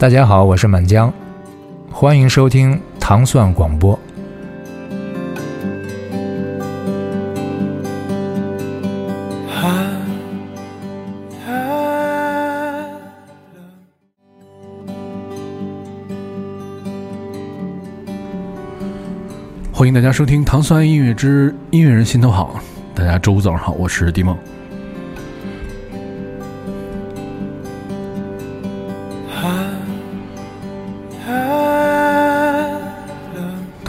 大家好，我是满江，欢迎收听糖蒜广播。欢迎大家收听《糖蒜音乐之音乐人心头好》。大家周五早上好，我是迪梦。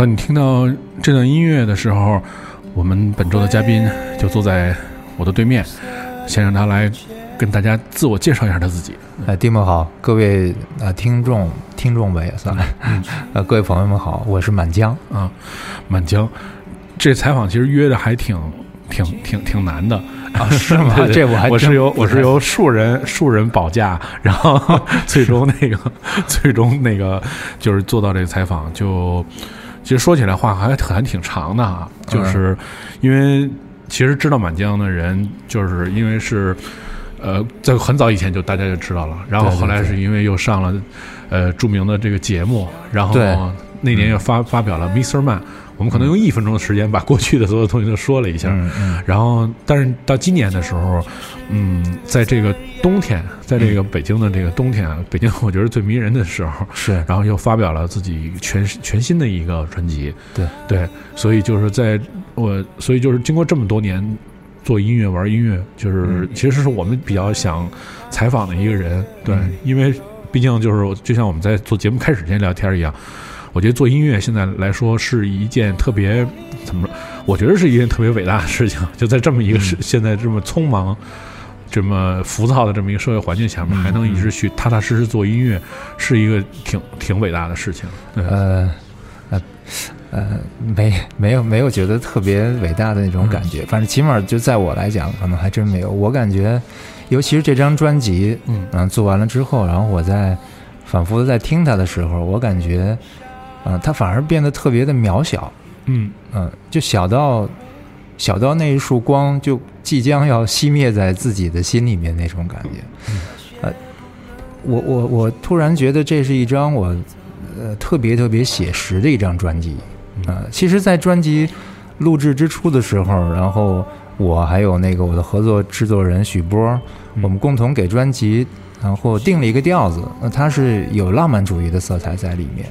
当你听到这段音乐的时候，我们本周的嘉宾就坐在我的对面，先让他来跟大家自我介绍一下他自己。哎，蒂梦好，各位呃听众，听众吧也算了，呃各位朋友们好，我是满江啊，满江。这采访其实约的还挺挺挺挺难的啊，是吗？这我还我是由我是由数人数人保驾，然后最终那个最终那个就是做到这个采访就。其实说起来话还还挺长的啊，就是因为其实知道满江的人，就是因为是呃在很早以前就大家就知道了，然后后来是因为又上了呃著名的这个节目，然后那年又发发表了 Mr. Man。我们可能用一分钟的时间把过去的所有东西都说了一下，然后，但是到今年的时候，嗯，在这个冬天，在这个北京的这个冬天，北京我觉得最迷人的时候是，然后又发表了自己全全新的一个专辑，对。对，所以就是在我，所以就是经过这么多年做音乐玩音乐，就是其实是我们比较想采访的一个人，对，因为毕竟就是就像我们在做节目开始之前聊天一样。我觉得做音乐现在来说是一件特别怎么说？我觉得是一件特别伟大的事情。就在这么一个是现在这么匆忙、这么浮躁的这么一个社会环境下面，还能一直去踏踏实实做音乐，是一个挺挺伟大的事情。呃呃呃，没没有没有觉得特别伟大的那种感觉。反正起码就在我来讲，可能还真没有。我感觉，尤其是这张专辑，嗯，做完了之后，然后我在反复的在听它的时候，我感觉。嗯，它反而变得特别的渺小，嗯嗯，就小到小到那一束光就即将要熄灭在自己的心里面那种感觉。呃，我我我突然觉得这是一张我呃特别特别写实的一张专辑。啊，其实，在专辑录制之初的时候，然后我还有那个我的合作制作人许波，我们共同给专辑然后定了一个调子，那它是有浪漫主义的色彩在里面。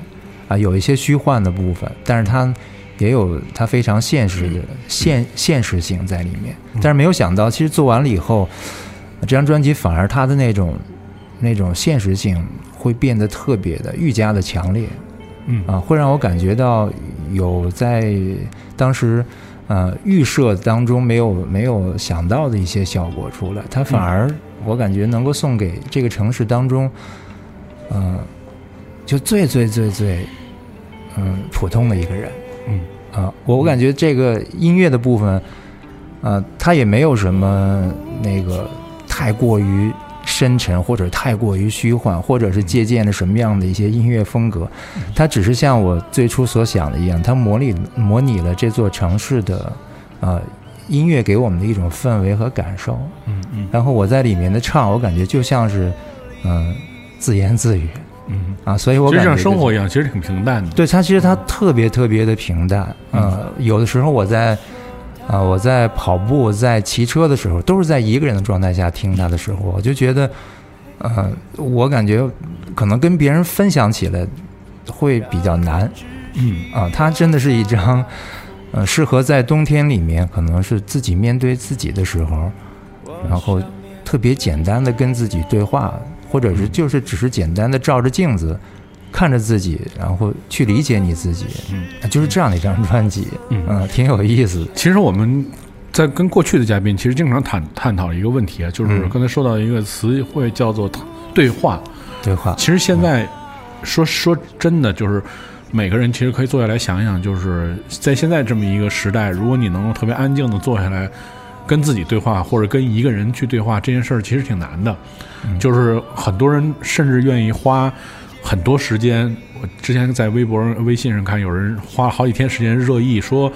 啊，有一些虚幻的部分，但是它也有它非常现实的现现实性在里面。但是没有想到，其实做完了以后，这张专辑反而它的那种那种现实性会变得特别的愈加的强烈。嗯啊，会让我感觉到有在当时呃预设当中没有没有想到的一些效果出来。它反而我感觉能够送给这个城市当中，嗯，就最最最最。嗯，普通的一个人，嗯。啊，我我感觉这个音乐的部分，啊，它也没有什么那个太过于深沉，或者太过于虚幻，或者是借鉴了什么样的一些音乐风格，它只是像我最初所想的一样，它模拟模拟了这座城市的啊音乐给我们的一种氛围和感受，嗯嗯，然后我在里面的唱，我感觉就像是嗯自言自语。嗯啊，所以我其实像生活一样，其实挺平淡的。对它，其实它特别特别的平淡。嗯，有的时候我在啊，我在跑步、在骑车的时候，都是在一个人的状态下听它的时候，我就觉得，呃，我感觉可能跟别人分享起来会比较难。嗯啊，它真的是一张呃，适合在冬天里面，可能是自己面对自己的时候，然后特别简单的跟自己对话。或者是就是只是简单的照着镜子，看着自己，然后去理解你自己，嗯，就是这样的一张专辑，嗯，挺有意思。其实我们在跟过去的嘉宾，其实经常探探讨一个问题啊，就是刚才说到一个词汇叫做对话，对话。其实现在说说真的，就是每个人其实可以坐下来想想，就是在现在这么一个时代，如果你能够特别安静的坐下来。跟自己对话，或者跟一个人去对话，这件事儿其实挺难的。就是很多人甚至愿意花很多时间。我之前在微博、微信上看，有人花好几天时间热议，说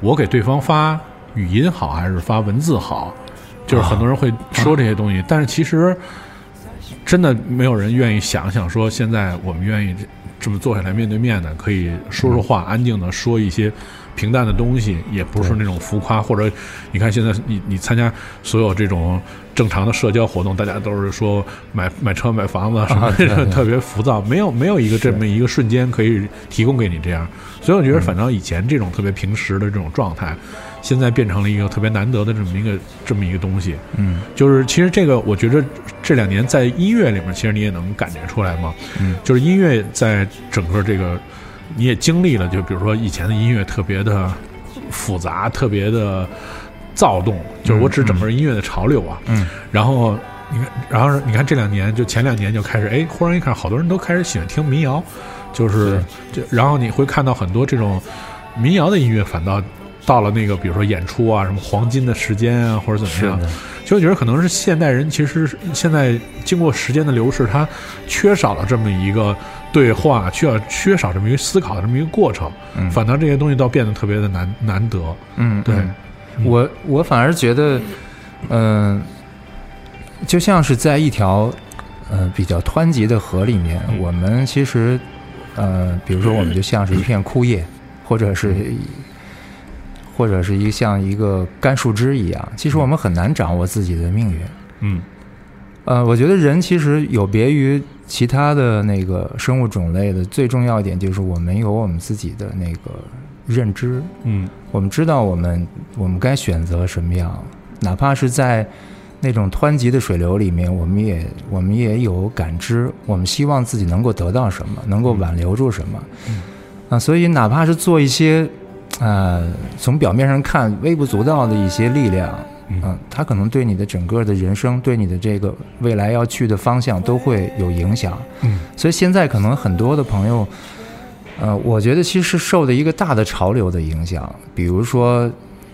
我给对方发语音好还是发文字好？就是很多人会说这些东西。但是其实真的没有人愿意想想说，现在我们愿意这么坐下来面对面的，可以说说话，安静的说一些平淡的东西，也不是那种浮夸，或者你看现在你你参加所有这种正常的社交活动，大家都是说买买车买房子什么特别浮躁，没有没有一个这么一个瞬间可以提供给你这样，所以我觉得反倒以前这种特别平时的这种状态。现在变成了一个特别难得的这么一个这么一个东西，嗯就是其实这个我觉得这两年在音乐里面，其实你也能感觉出来嘛，嗯就是音乐在整个这个你也经历了，就比如说以前的音乐特别的复杂，特别的躁动，就是我指整个音乐的潮流啊，嗯。然后你看，然后你看这两年，就前两年就开始，哎，忽然一看，好多人都开始喜欢听民谣，就是就然后你会看到很多这种民谣的音乐，反倒到了那个比如说演出啊，什么黄金的时间啊，或者怎么样，是的，就我觉得可能是现代人其实现在经过时间的流逝，他缺少了这么一个对话，需要缺少这么一个思考的这么一个过程，嗯。反倒这些东西倒变得特别的难难得。嗯，对。嗯我我反而觉得，嗯、就像是在一条呃比较湍急的河里面，嗯。我们其实呃，比如说我们就像是一片枯叶，或者是或者是一像一个干树枝一样，其实我们很难掌握自己的命运。嗯。呃，我觉得人其实有别于其他的那个生物种类的最重要一点，就是我们有我们自己的那个认知，嗯。我们知道我们我们该选择什么样，哪怕是在那种湍急的水流里面，我们也我们也有感知，我们希望自己能够得到什么，能够挽留住什么。嗯。啊，所以哪怕是做一些，呃，从表面上看微不足道的一些力量，嗯嗯，它可能对你的整个的人生，对你的这个未来要去的方向都会有影响。嗯所以现在可能很多的朋友，呃，我觉得其实是受的一个大的潮流的影响。比如说，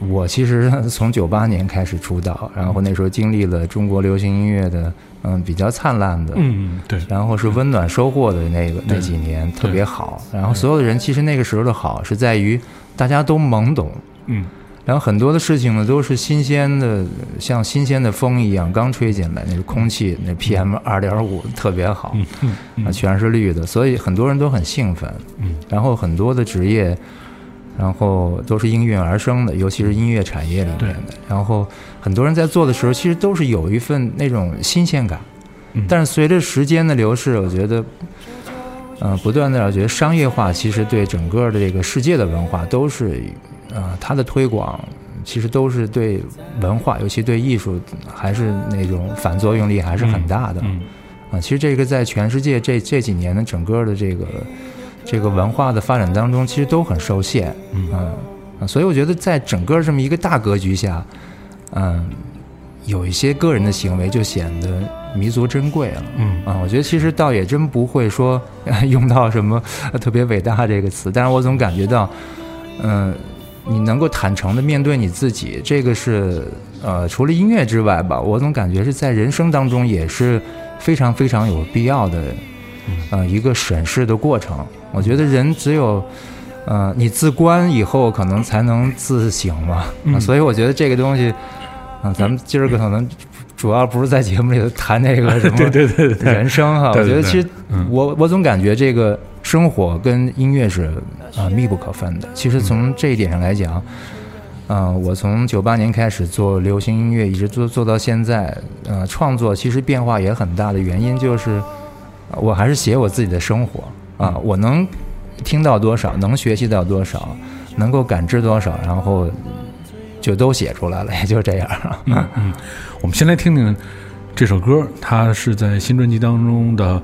我其实从九八年开始出道，然后那时候经历了中国流行音乐的嗯比较灿烂的，嗯，对，然后是温暖收获的那个那几年特别好。然后所有的人其实那个时候的好是在于大家都懵懂。嗯然后很多的事情呢，都是新鲜的，像新鲜的风一样刚吹进来，那个空气，那 PM 二点五特别好，嗯全是绿的，所以很多人都很兴奋。嗯然后很多的职业，然后都是应运而生的，尤其是音乐产业里面的。然后很多人在做的时候，其实都是有一份那种新鲜感。嗯但是随着时间的流逝，我觉得，呃，不断的，我觉得商业化其实对整个的这个世界的文化都是，呃，它的推广其实都是对文化，尤其对艺术，还是那种反作用力还是很大的。嗯啊，其实这个在全世界这这几年的整个的这个这个文化的发展当中，其实都很受限。嗯所以我觉得在整个这么一个大格局下，嗯，有一些个人的行为就显得弥足珍贵了。嗯啊，我觉得其实倒也真不会说 用到什么呃特别伟大这个词，但是我总感觉到，嗯、你能够坦诚的面对你自己，这个是呃，除了音乐之外吧，我总感觉是在人生当中也是非常非常有必要的，呃，一个审视的过程。我觉得人只有，呃，你自观以后，可能才能自省嘛。嗯啊所以我觉得这个东西，啊、咱们今儿个可能主要不是在节目里头谈那个什 么对对对人生哈。我觉得其实嗯我我总感觉这个生活跟音乐是啊、密不可分的。其实从这一点上来讲，嗯、我从九八年开始做流行音乐，一直做做到现在，呃，创作其实变化也很大的原因就是，呃我还是写我自己的生活啊，我能听到多少，能学习到多少，能够感知多少，然后就都写出来了，也就这样。嗯嗯，我们先来听听这首歌，它是在新专辑当中的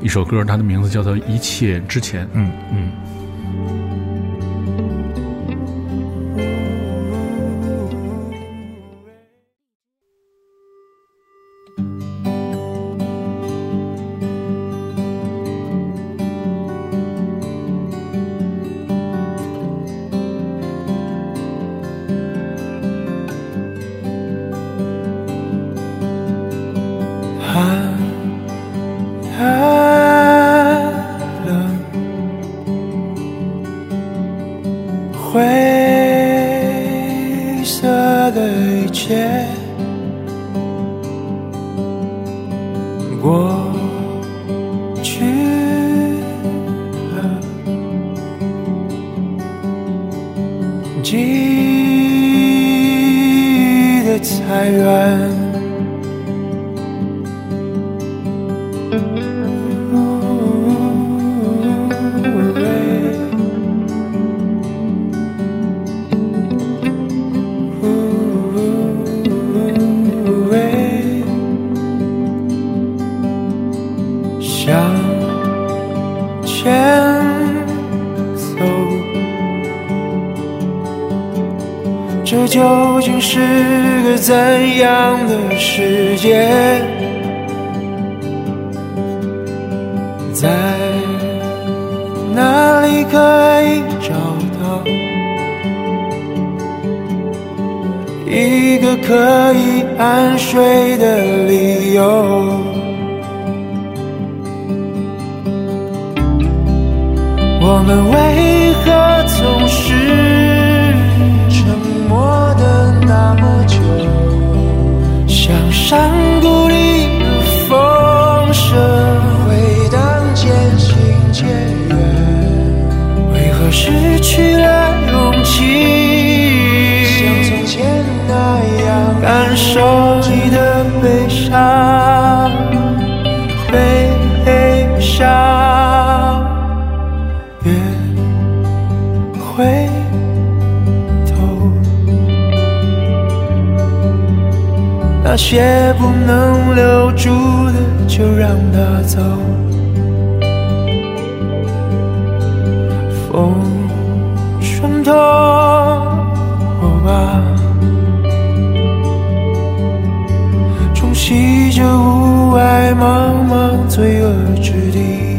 一首歌，它的名字叫做《一切之前》。嗯嗯。那些不能留住的，就让它走。风穿透我吧，冲洗着雾霭茫茫罪恶之地。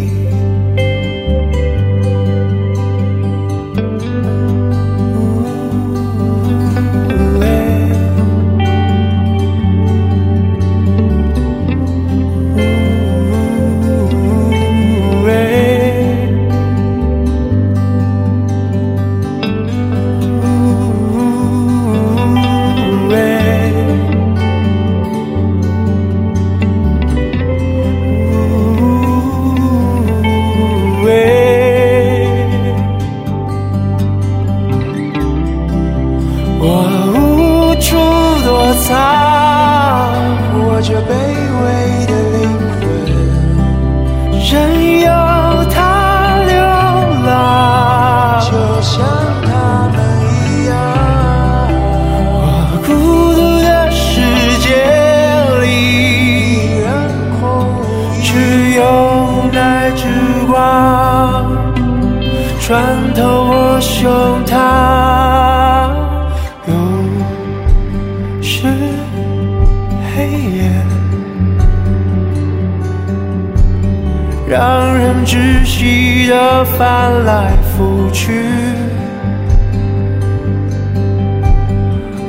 翻来覆去。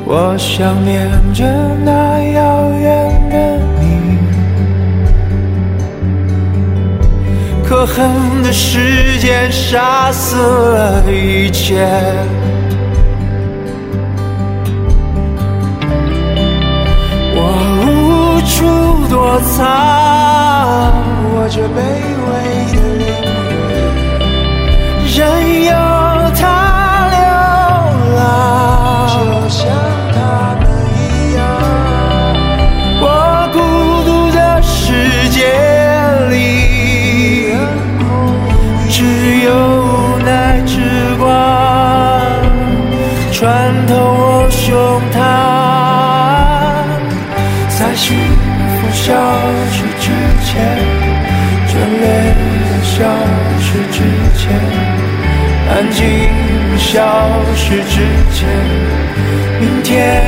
我想念着那遥远的你，可恨的时间杀死了一切。我无处躲藏，我这卑任由它流浪，就像他们一样。我孤独的世界里，只有无奈之光穿透我胸膛。在幸福消失之前，眷恋消失之前，安静消失之前，明天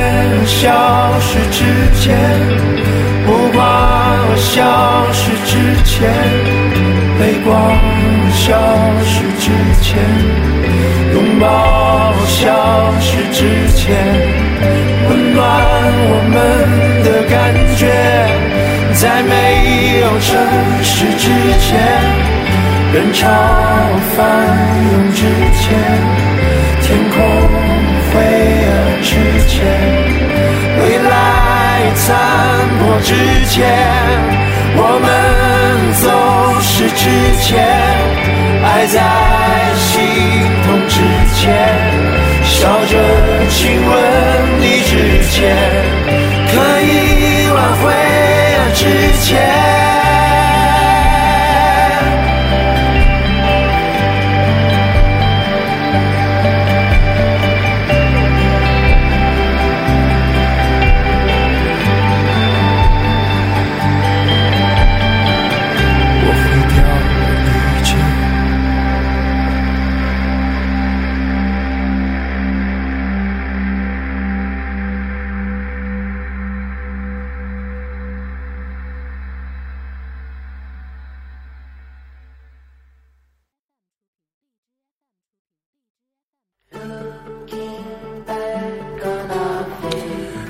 消失之前，目光消失之前，泪光消失之前，拥抱消失之前。温暖我们的感觉，在没有城市之前，人潮翻涌之前，天空灰暗之前，未来残破之前，我们走失之前，爱在心痛之前。笑着亲吻你之前，可以挽回之前。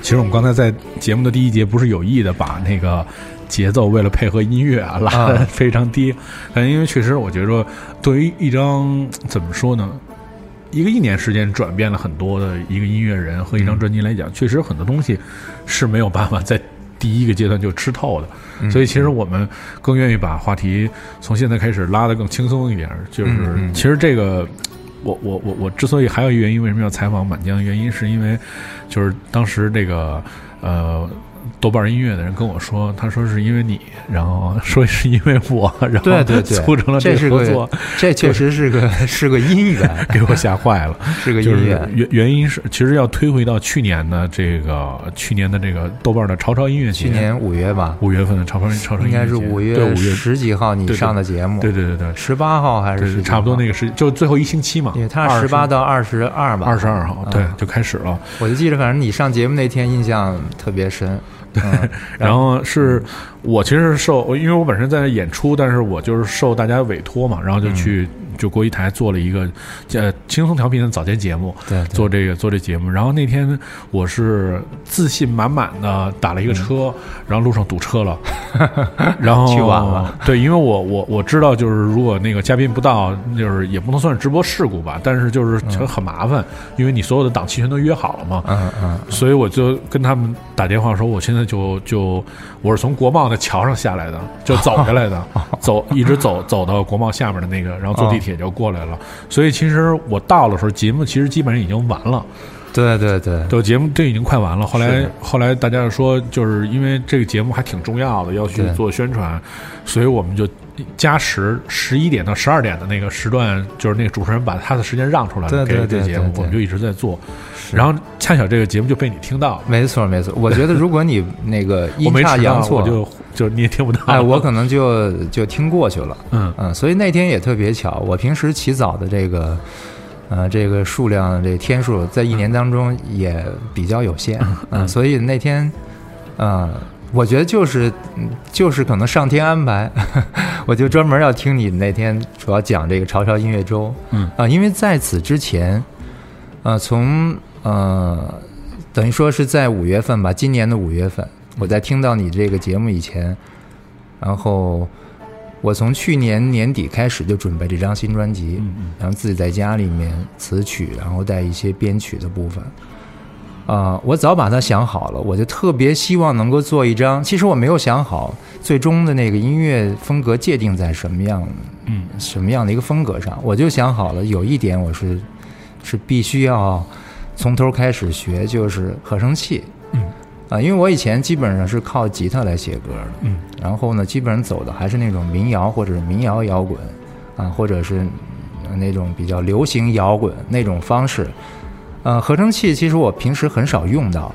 其实我们刚才在节目的第一节不是有意的把那个节奏为了配合音乐啊拉的啊非常低，但因为确实我觉着对于一张怎么说呢，一个一年时间转变了很多的一个音乐人和一张专辑来讲，确实很多东西是没有办法在第一个阶段就吃透的，嗯。所以其实我们更愿意把话题从现在开始拉得更轻松一点，就是其实这个。我我我我之所以还有一个原因，为什么要采访满江？原因是因为，就是当时这个呃豆瓣音乐的人跟我说，他说是因为你，然后说是因为我，然后对对 对，促成了这是个个合作，这确实是个 是个姻缘，给我吓坏了。是个姻缘。原原因是，其实要推回到去年的这个去年的这个豆瓣的潮潮音乐节，去年五月吧，五月份的潮潮潮潮音应乐节，该是五对五月，十几号你对对。上的节目，对对对对。十八号还是差不多那个时就最后一星期嘛，因为他十。八到二十二吧，二十二号，对嗯，就开始了。我就记得，反正你上节目那天印象特别深。嗯 然后是我其实是受，因为我本身在那演出，但是我就是受大家委托嘛，然后就去就国艺台做了一个呃轻松调频的早间节目，对对做这个做这节目。然后那天我是自信满满的打了一个车，然后路上堵车了，然后去晚了。对，因为我我我知道，就是如果那个嘉宾不到，就是也不能算是直播事故吧，但是就是很很麻烦，因为你所有的档期全都约好了嘛。嗯嗯，所以我就跟他们打电话说，我现在就就我是从国贸的桥上下来的，就走下来的，走一直走走到国贸下面的那个，然后坐地铁就过来了。所以其实我到的时候，节目其实基本上已经完了，对对对，对，节目这已经快完了。后来后来大家说，就是因为这个节目还挺重要的，要去做宣传，所以我们就加时十一点到十二点的那个时段，就是那个主持人把他的时间让出来了，给对对对这个节目我们就一直在做。然后恰巧这个节目就被你听到了。没错没错。我觉得如果你那个 我阴差阳错，我就就你也听不到。哎，我可能就就听过去了。嗯嗯，所以那天也特别巧，我平时起早的这个，呃，这个数量这天数在一年当中也比较有限，嗯，所以那天，呃，我觉得就是嗯就是可能上天安排，我就专门要听你那天主要讲这个潮潮音乐周，嗯啊、因为在此之前，呃，从呃，等于说是在五月份吧，今年的五月份，我在听到你这个节目以前，然后我从去年年底开始就准备这张新专辑，然后自己在家里面词曲，然后带一些编曲的部分。啊、我早把它想好了，我就特别希望能够做一张。其实我没有想好最终的那个音乐风格界定在什么样嗯什么样的一个风格上，我就想好了，有一点我是是必须要从头开始学，就是合成器。嗯啊，因为我以前基本上是靠吉他来写歌的，嗯然后呢，基本上走的还是那种民谣或者是民谣摇滚，啊，或者是呃那种比较流行摇滚那种方式。呃，合成器其实我平时很少用到，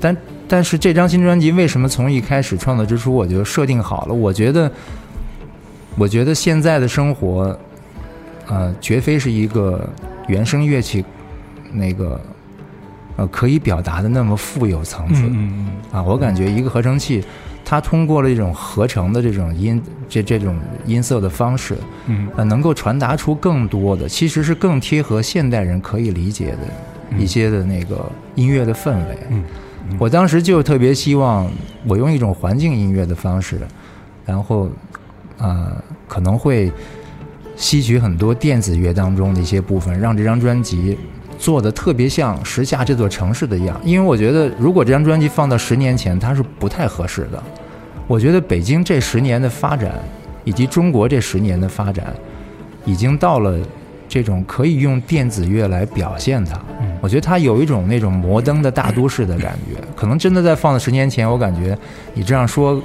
但但是这张新专辑为什么从一开始创作之初我就设定好了？我觉得，我觉得现在的生活，呃，绝非是一个原声乐器那个呃可以表达的那么富有层次。嗯嗯啊，我感觉一个合成器，它通过了这种合成的这种音这这种音色的方式，嗯呃，能够传达出更多的，其实是更贴合现代人可以理解的一些的那个音乐的氛围。嗯我当时就特别希望我用一种环境音乐的方式，然后呃可能会吸取很多电子乐当中的一些部分，让这张专辑做的特别像时下这座城市的一样。因为我觉得，如果这张专辑放到十年前，它是不太合适的。我觉得北京这十年的发展，以及中国这十年的发展，已经到了这种可以用电子乐来表现它。嗯我觉得它有一种那种摩登的大都市的感觉。可能真的在放到十年前，我感觉你这样说，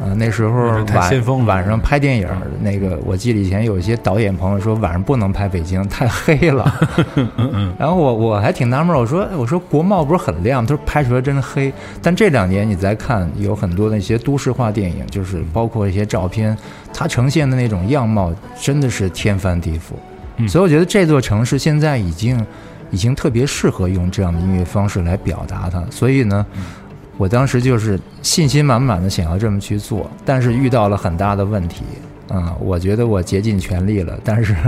啊，那时候晚晚上拍电影，那个我记得以前有一些导演朋友说晚上不能拍北京，太黑了。嗯嗯然后我我还挺纳闷，我说我说国贸不是很亮，他说拍出来真黑。但这两年你再看，有很多的一些都市化电影，就是包括一些照片，它呈现的那种样貌真的是天翻地覆。嗯所以我觉得这座城市现在已经已经特别适合用这样的音乐方式来表达它。所以呢，我当时就是信心满满的想要这么去做，但是遇到了很大的问题啊、我觉得我竭尽全力了，但是。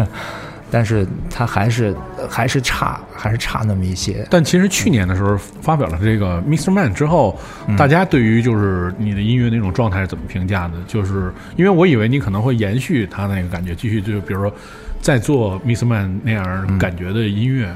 但是他还是还是差，还是差那么一些。但其实去年的时候发表了这个 Mr. Man 之后，嗯大家对于就是你的音乐那种状态是怎么评价的？就是因为我以为你可能会延续他那个感觉，继续就比如说在做 Mr. Man 那样感觉的音乐。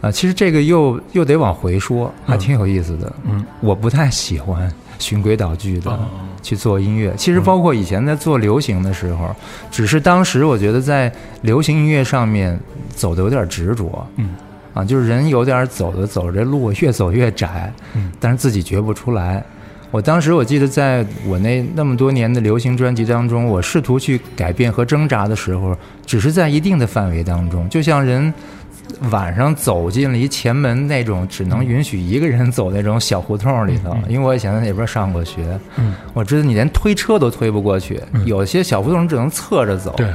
啊，其实这个又又得往回说，还挺有意思的。嗯，我不太喜欢循规蹈矩的哦去做音乐。其实包括以前在做流行的时候，只是当时我觉得在流行音乐上面走的有点执着。嗯，啊，就是人有点走着走着这路越走越窄，嗯，但是自己觉不出来。我当时我记得，在我那那么多年的流行专辑当中，我试图去改变和挣扎的时候，只是在一定的范围当中，就像人晚上走进了一前门那种只能允许一个人走那种小胡同里头。因为我以前在那边上过学，嗯，我知道你连推车都推不过去，有些小胡同只能侧着走，对，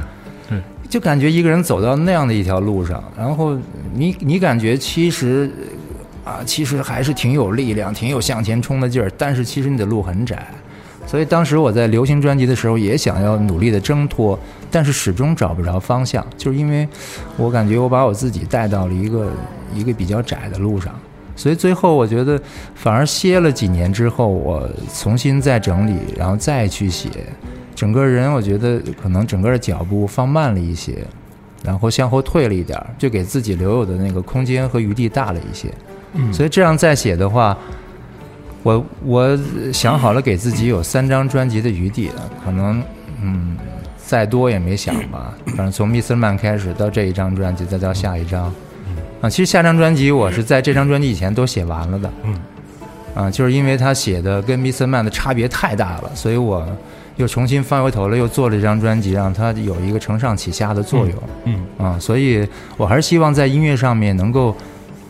对，就感觉一个人走到那样的一条路上，然后你你感觉其实啊，其实还是挺有力量、挺有向前冲的劲儿，但是其实你的路很窄。所以当时我在流行专辑的时候，也想要努力的挣脱，但是始终找不着方向，就是因为我感觉我把我自己带到了一个一个比较窄的路上。所以最后我觉得，反而歇了几年之后，我重新再整理，然后再去写，整个人我觉得可能整个的脚步放慢了一些，然后向后退了一点儿，就给自己留有的那个空间和余地大了一些。嗯所以这样再写的话，我我想好了给自己有三张专辑的余地，可能嗯再多也没想吧。反正从 Mr. Man 开始到这一张专辑，再到下一张，啊，其实下张专辑我是在这张专辑以前都写完了的，嗯，啊，就是因为他写的跟 Mr. Man 的差别太大了，所以我又重新翻回头了又做了一张专辑，让它有一个承上启下的作用。嗯啊，所以我还是希望在音乐上面能够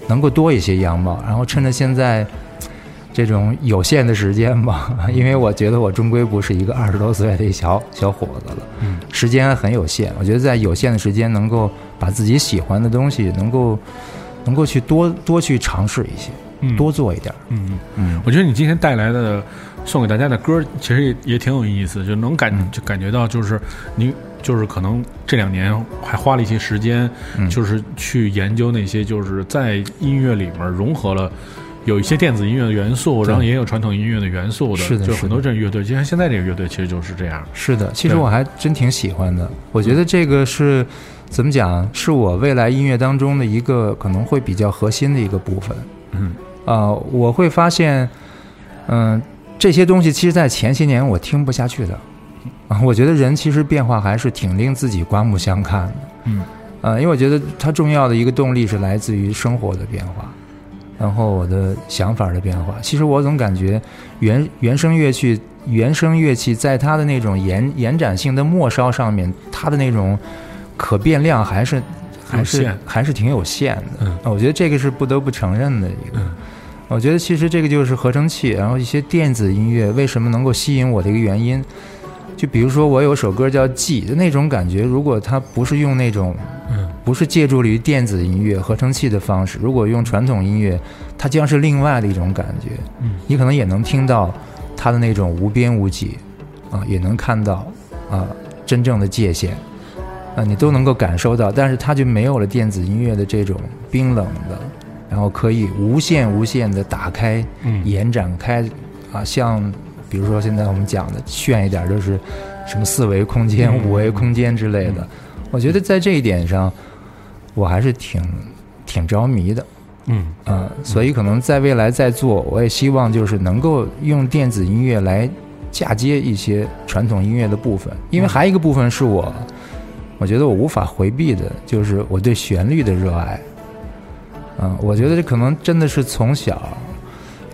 能够多一些样貌，然后趁着现在这种有限的时间吧，因为我觉得我终归不是一个二十多岁的一小小伙子了，嗯，时间很有限，我觉得在有限的时间能够把自己喜欢的东西能够能够去多多去尝试一些，嗯，多做一点儿，嗯。嗯。我觉得你今天带来的送给大家的歌，其实也也挺有意思，就能感嗯。就感觉到，就是你就是可能这两年还花了一些时间，嗯。就是去研究那些就是在音乐里面融合了。有一些电子音乐的元素，然后也有传统音乐的元素的，是的就很多这种乐队，就像现在这个乐队其实就是这样。是的，其实我还真挺喜欢的。我觉得这个是怎么讲，是我未来音乐当中的一个可能会比较核心的一个部分。嗯啊、我会发现，嗯、这些东西其实，在前些年我听不下去的。啊，我觉得人其实变化还是挺令自己刮目相看的。嗯呃，因为我觉得它重要的一个动力是来自于生活的变化，然后我的想法的变化。其实我总感觉原原声乐器，原声乐器在它的那种延延展性的末梢上面，它的那种可变量还是还是还是挺有限的。嗯啊我觉得这个是不得不承认的一个。嗯我觉得其实这个就是合成器，然后一些电子音乐为什么能够吸引我的一个原因，就比如说我有首歌叫《记》的那种感觉，如果它不是用那种嗯不是借助于电子音乐合成器的方式，如果用传统音乐，它将是另外的一种感觉。嗯你可能也能听到它的那种无边无际，啊，也能看到啊真正的界限，啊，你都能够感受到，但是它就没有了电子音乐的这种冰冷的，然后可以无限无限的打开、嗯延展开，啊，像比如说现在我们讲的炫一点，就是什么四维空间、嗯五维空间之类的。我觉得在这一点上，我还是挺挺着迷的。嗯啊，所以可能在未来在做，我也希望就是能够用电子音乐来嫁接一些传统音乐的部分，因为还有一个部分是我，我觉得我无法回避的，就是我对旋律的热爱。嗯，我觉得这可能真的是从小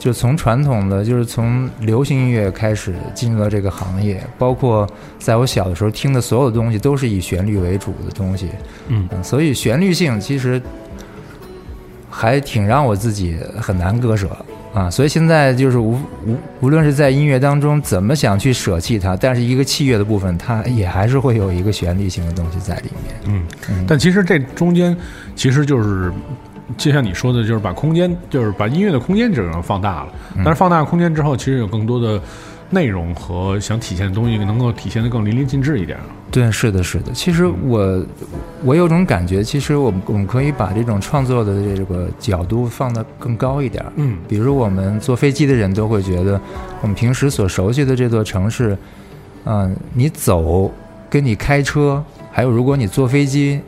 就从传统的，就是从流行音乐开始进入到这个行业，包括在我小的时候听的所有的东西都是以旋律为主的东西，嗯嗯，所以旋律性其实还挺让我自己很难割舍啊。所以现在就是无无无论是在音乐当中怎么想去舍弃它，但是一个器乐的部分，它也还是会有一个旋律性的东西在里面。嗯嗯，但其实这中间其实就是。就像你说的，就是把空间，就是把音乐的空间这种放大了。但是放大空间之后，其实有更多的内容和想体现的东西，能够体现的更淋漓尽致一点。对，是的，是的。其实我我有种感觉，其实我们我们可以把这种创作的这个角度放得更高一点。嗯，比如我们坐飞机的人都会觉得，我们平时所熟悉的这座城市，嗯、你走跟你开车，还有如果你坐飞机。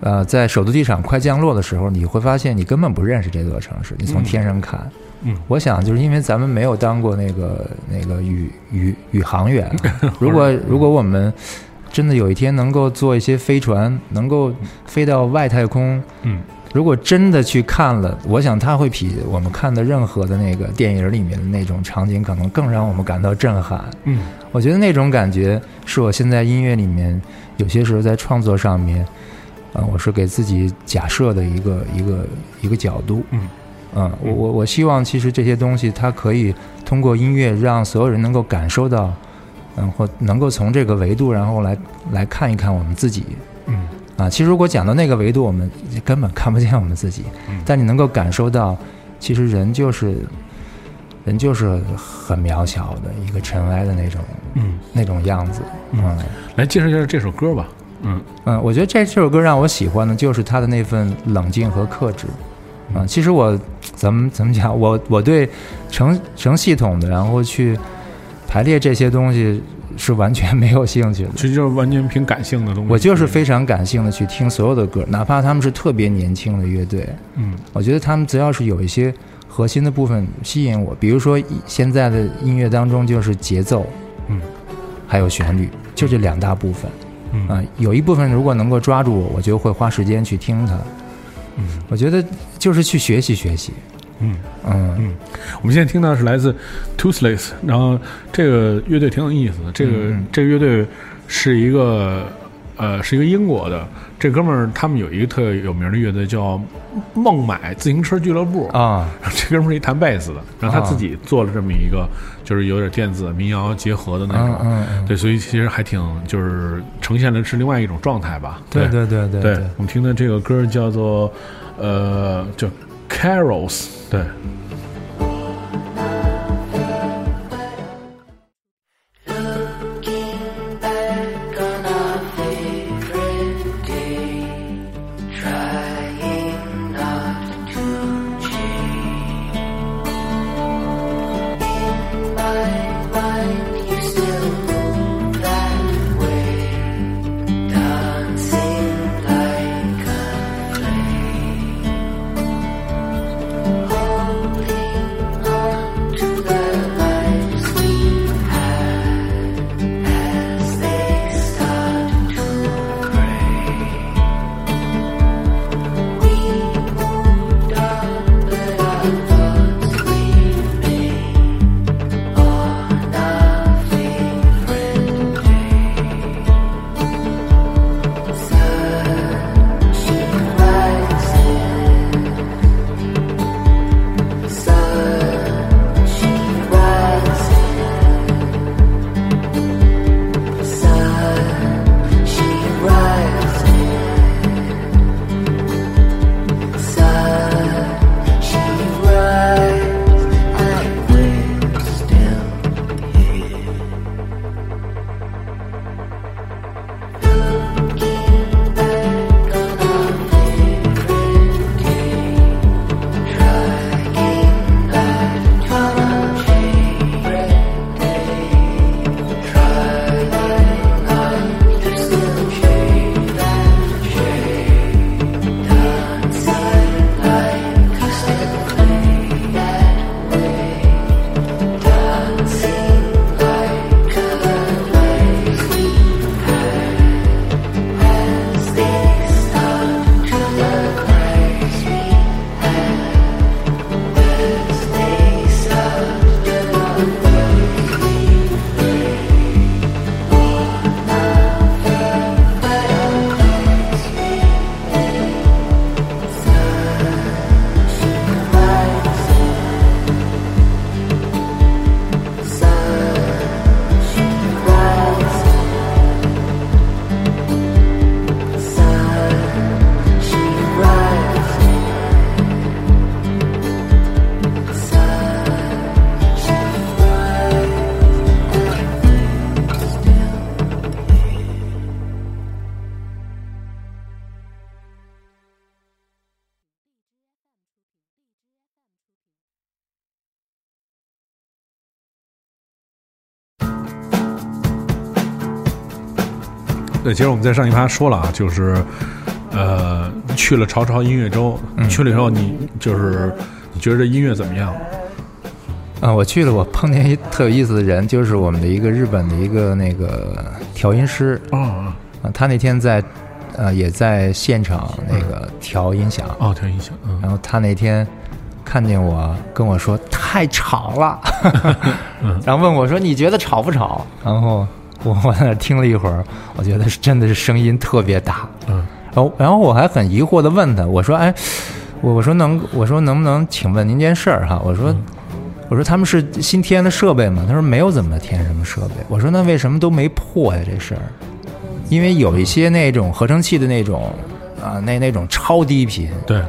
呃，在首都机场快降落的时候，你会发现你根本不认识这座城市。你从天上看，嗯，我想就是因为咱们没有当过那个那个宇宇宇航员。如果如果我们真的有一天能够坐一些飞船，能够飞到外太空，嗯，如果真的去看了，我想它会比我们看的任何的那个电影里面的那种场景，可能更让我们感到震撼。嗯，我觉得那种感觉是我现在音乐里面有些时候在创作上面。啊，我是给自己假设的一个一个一个角度，嗯，嗯，我我我希望其实这些东西它可以通过音乐让所有人能够感受到，嗯，或能够从这个维度然后来来看一看我们自己，嗯，啊，其实如果讲到那个维度，我们根本看不见我们自己，嗯但你能够感受到，其实人就是人就是很渺小的一个尘埃的那种嗯，那种样子，嗯。来介绍一下这首歌吧。嗯嗯，我觉得这这首歌让我喜欢的就是他的那份冷静和克制。啊、其实我怎么怎么讲，我我对成成系统的，然后去排列这些东西是完全没有兴趣的。其实就是完全凭感性的东西。我就是非常感性的去听所有的歌，哪怕他们是特别年轻的乐队，嗯我觉得他们只要是有一些核心的部分吸引我，比如说现在的音乐当中就是节奏，嗯，还有旋律，就这两大部分。嗯啊、有一部分如果能够抓住我，我就会花时间去听它。嗯我觉得就是去学习学习。嗯嗯嗯，我们现在听到是来自 Toothless，然后这个乐队挺有意思的。这个、嗯嗯这个乐队是一个呃是一个英国的，这哥们儿他们有一个特有名的乐队叫孟买自行车俱乐部。啊，这哥们儿是一弹贝斯的，然后他啊自己做了这么一个，就是有点电子民谣结合的那种。嗯对，所以其实还挺就是呈现的是另外一种状态吧。对对对对对，我们听的这个歌叫做呃叫 Carols，对。其实我们在上一趴说了啊，就是呃，去了潮潮音乐周，嗯去了以后你就是你觉得这音乐怎么样？啊，我去了，我碰见一特有意思的人，就是我们的一个日本的一个那个调音师哦啊，他那天在呃也在现场那个调音响，哦，调音响，嗯然后他那天看见我跟我说太吵了，然后问我说你觉得吵不吵？然后我 我在那听了一会儿，我觉得是真的是声音特别大，嗯然后然后我还很疑惑的问他，我说哎，我我说能我说能不能请问您件事儿哈？我说。我说他们是新添的设备吗？他说没有怎么添什么设备。我说那为什么都没破呀这事儿？因为有一些那种合成器的那种啊、那那种超低频，对，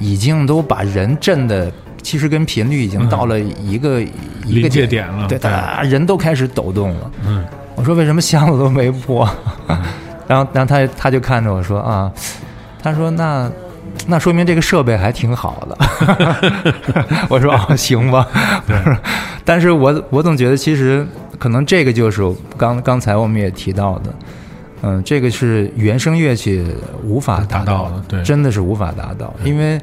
已经都把人震的，其实跟频率已经到了一个、一个界点了对，大家人都开始抖动了。嗯我说为什么箱子都没破？然后，然后他他就看着我说啊，他说那那说明这个设备还挺好的。我说哦，行吧。但是我我总觉得其实可能这个就是刚刚才我们也提到的，嗯，这个是原声乐器无法达达到的对真的是无法达到，因为。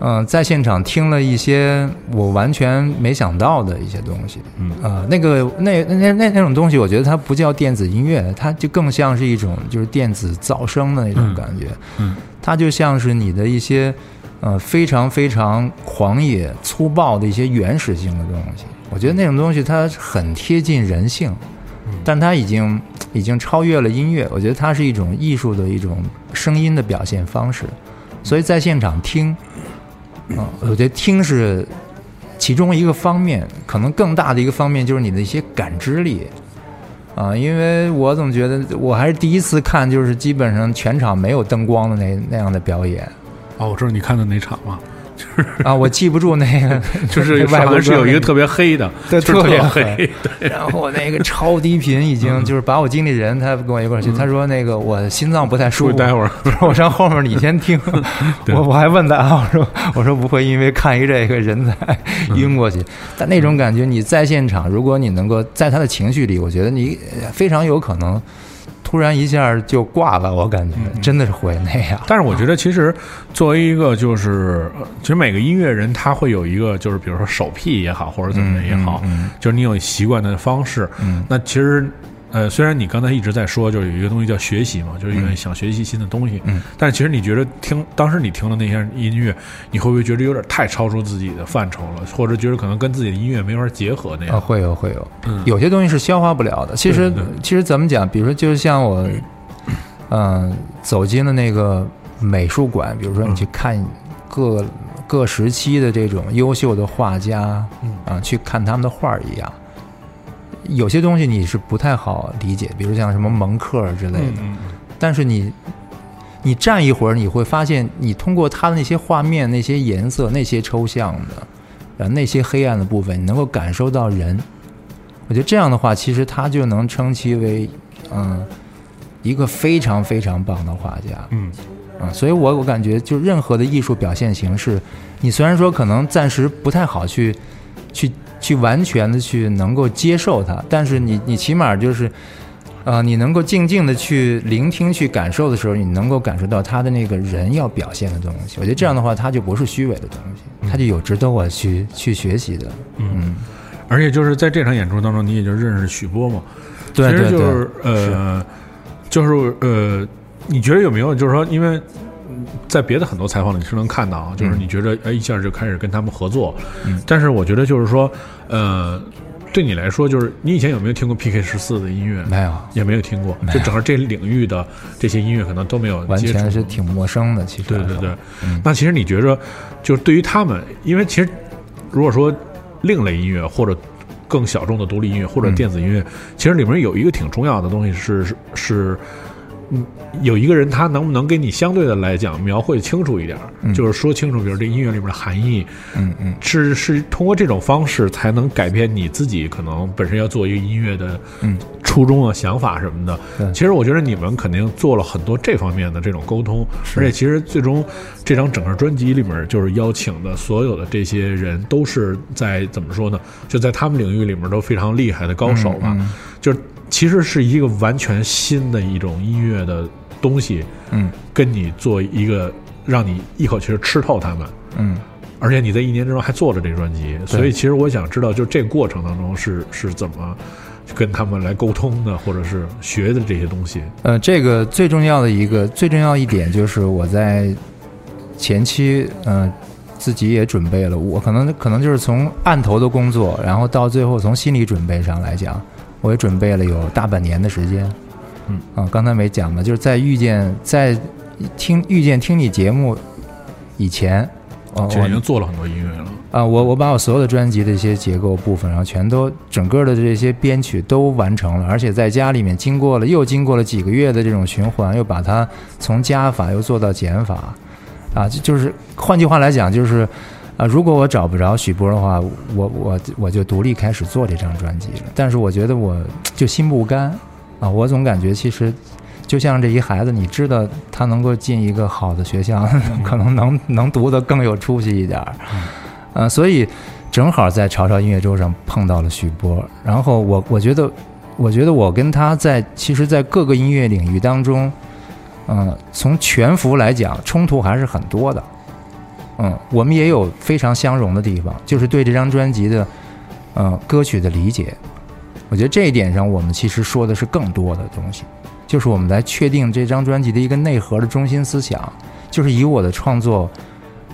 嗯、在现场听了一些我完全没想到的一些东西，嗯啊、那个那那那那那种东西，我觉得它不叫电子音乐，它就更像是一种就是电子噪声的那种嗯感觉，嗯它就像是你的一些呃非常非常狂野粗暴的一些原始性的东西。我觉得那种东西它很贴近人性，但它已经已经超越了音乐。我觉得它是一种艺术的一种声音的表现方式，所以在现场听，嗯、我觉得听是其中一个方面，可能更大的一个方面就是你的一些感知力。啊，因为我总觉得我还是第一次看，就是基本上全场没有灯光的那那样的表演哦，我知道你看的哪场了，我记不住那个，就是外国是有一个特别黑的，对特别黑，然后我那个超低频已经就是把我经理人他跟我一块儿去，他说那个我心脏不太舒服，待会儿。我上后面你先听，我我还问他啊，我说我说不会因为看一这个人才晕过去，但那种感觉你在现场，如果你能够在他的情绪里，我觉得你呃非常有可能突然一下就挂了，我感觉真的是会那样。但是我觉得，其实作为一个就是，呃其实每个音乐人他会有一个，就是比如说手癖也好，或者怎么也好，嗯就是你有习惯的方式。嗯那其实，呃，虽然你刚才一直在说，就是有一个东西叫学习嘛，就是因为想学习新的东西。嗯，但是其实你觉得听当时你听的那些音乐，你会不会觉得有点太超出自己的范畴了，或者觉得可能跟自己的音乐没法结合那啊，样？会有会有，嗯有些东西是消化不了的。其实其实怎么讲？比如说，就像我，嗯、走进了那个美术馆，比如说你去看各、各时期的这种优秀的画家，嗯啊，去看他们的画儿一样。有些东西你是不太好理解，比如像什么蒙克之类的，嗯但是你你站一会儿，你会发现，你通过他的那些画面、那些颜色、那些抽象的，呃，那些黑暗的部分，你能够感受到人。我觉得这样的话，其实他就能称其为，嗯，一个非常非常棒的画家。嗯啊，所以我我感觉，就任何的艺术表现形式，你虽然说可能暂时不太好去，去去完全的去能够接受它，但是你你起码就是，呃，你能够静静的去聆听、去感受的时候，你能够感受到他的那个人要表现的东西。我觉得这样的话，他就不是虚伪的东西，他就有值得我去去学习的。嗯，而且就是在这场演出当中，你也就认识许波嘛。对对对，就是呃，就是呃，你觉得有没有就是说，因为嗯在别的很多采访里是能看到啊，就是你觉得哎一下就开始跟他们合作，嗯。但是我觉得就是说，呃，对你来说，就是你以前有没有听过 PK 十四的音乐？没有，也没有听过，就整个这领域的这些音乐可能都没有完接触全是挺陌生的。其实对对对，嗯。那其实你觉着，就是对于他们，因为其实如果说另类音乐或者更小众的独立音乐或者嗯。电子音乐，其实里面有一个挺重要的东西是是是，嗯，有一个人他能不能给你相对的来讲描绘清楚一点就是说清楚，比如这音乐里面的含义，嗯嗯是是通过这种方式才能改变你自己可能本身要做一个音乐的嗯。初衷啊、想法什么的。对。其实我觉得你们肯定做了很多这方面的这种沟通，而且其实最终这张整个专辑里面就是邀请的所有的这些人都是在怎么说呢？就在他们领域里面都非常厉害的高手吧。嗯。就是其实是一个完全新的一种音乐的东西，嗯跟你做一个让你一口气吃透他们。嗯而且你在一年之中还做了这专辑，所以其实我想知道，就这个过程当中是是怎么跟他们来沟通的，或者是学的这些东西。呃，这个最重要的一个最重要一点就是我在前期，呃，自己也准备了，我可能可能就是从案头的工作，然后到最后从心理准备上来讲，我也准备了有大半年的时间。嗯啊，刚才没讲嘛，就是在遇见在听遇见听你节目以前，哦，其实已经做了很多音乐了。啊，我我把我所有的专辑的一些结构部分，然后全都整个的这些编曲都完成了，而且在家里面经过了又经过了几个月的这种循环，又把它从加法又做到减法，啊，就就是换句话来讲，就是啊，如果我找不着许波的话，我我我就独立开始做这张专辑了。但是我觉得我就心不甘啊，我总感觉其实。就像这一孩子，你知道他能够进一个好的学校，可能能能读得更有出息一点儿，呃，所以正好在潮潮音乐周上碰到了许波，然后我我觉得，我觉得我跟他在其实，在各个音乐领域当中，嗯、从全幅来讲，冲突还是很多的，嗯，我们也有非常相容的地方，就是对这张专辑的，呃，歌曲的理解，我觉得这一点上，我们其实说的是更多的东西，就是我们来确定这张专辑的一个内核的中心思想，就是以我的创作。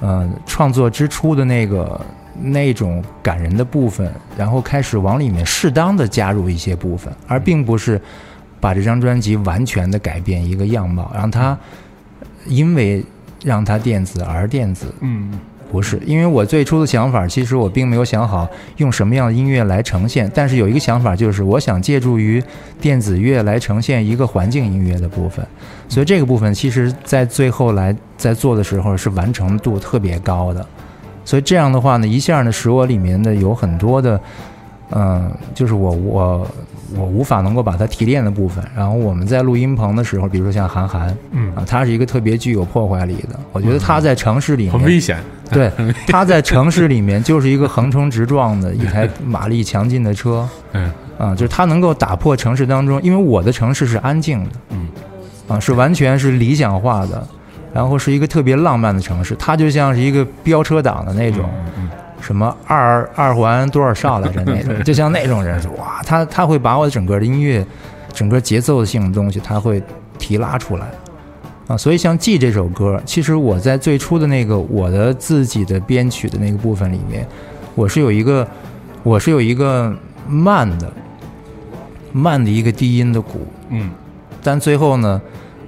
呃，创作之初的那个那种感人的部分，然后开始往里面适当的加入一些部分，而并不是把这张专辑完全的改变一个样貌，让它因为让它电子而电子，嗯。不是，因为我最初的想法，其实我并没有想好用什么样的音乐来呈现，但是有一个想法，就是我想借助于电子乐来呈现一个环境音乐的部分，所以这个部分其实在最后来在做的时候是完成度特别高的，所以这样的话呢，一下呢使我里面的有很多的，嗯、就是我我我无法能够把它提炼的部分，然后我们在录音棚的时候，比如说像韩寒嗯，啊，他是一个特别具有破坏力的，我觉得他在城市里面很危险。对，他在城市里面 就是一个横冲直撞的一台马力强劲的车嗯。啊，就是他能够打破城市当中，因为我的城市是安静的嗯。啊，是完全是理想化的，然后是一个特别浪漫的城市，它就像是一个飙车党的那种，嗯什么二二环多少少来着那种，就像那种人，哇，他他会把我整个的音乐，整个节奏性的东西，他会提拉出来。啊，所以像《记》这首歌，其实我在最初的那个我的自己的编曲的那个部分里面，我是有一个，我是有一个慢的，慢的一个低音的鼓，嗯但最后呢，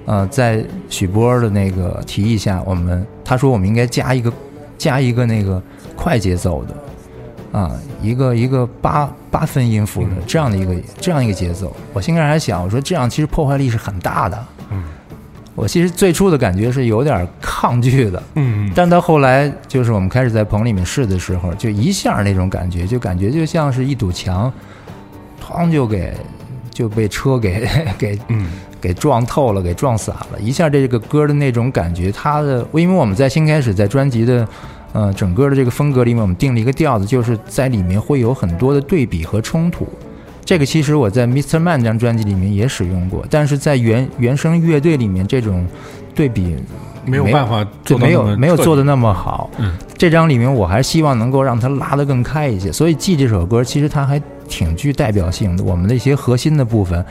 呃，在许波的那个提议下，我们他说我们应该加一个加一个那个快节奏的，啊，一个一个八八分音符的这样的一个这样一个节奏。我心里还想，我说这样其实破坏力是很大的。嗯我其实最初的感觉是有点抗拒的，嗯但到后来就是我们开始在棚里面试的时候，就一下那种感觉，就感觉就像是一堵墙，哐就给就被车给 给嗯给撞透了，给撞散了。一下这个歌的那种感觉，它的因为我们在新开始在专辑的呃整个的这个风格里面，我们定了一个调子，就是在里面会有很多的对比和冲突。这个其实我在 Mr. Man 这张专辑里面也使用过，但是在原原声乐队里面，这种对比没有办法做没有没有做的那么好。嗯这张里面我还希望能够让它拉得更开一些，所以《记》这首歌其实它还挺具代表性的。我们的一些核心的部分，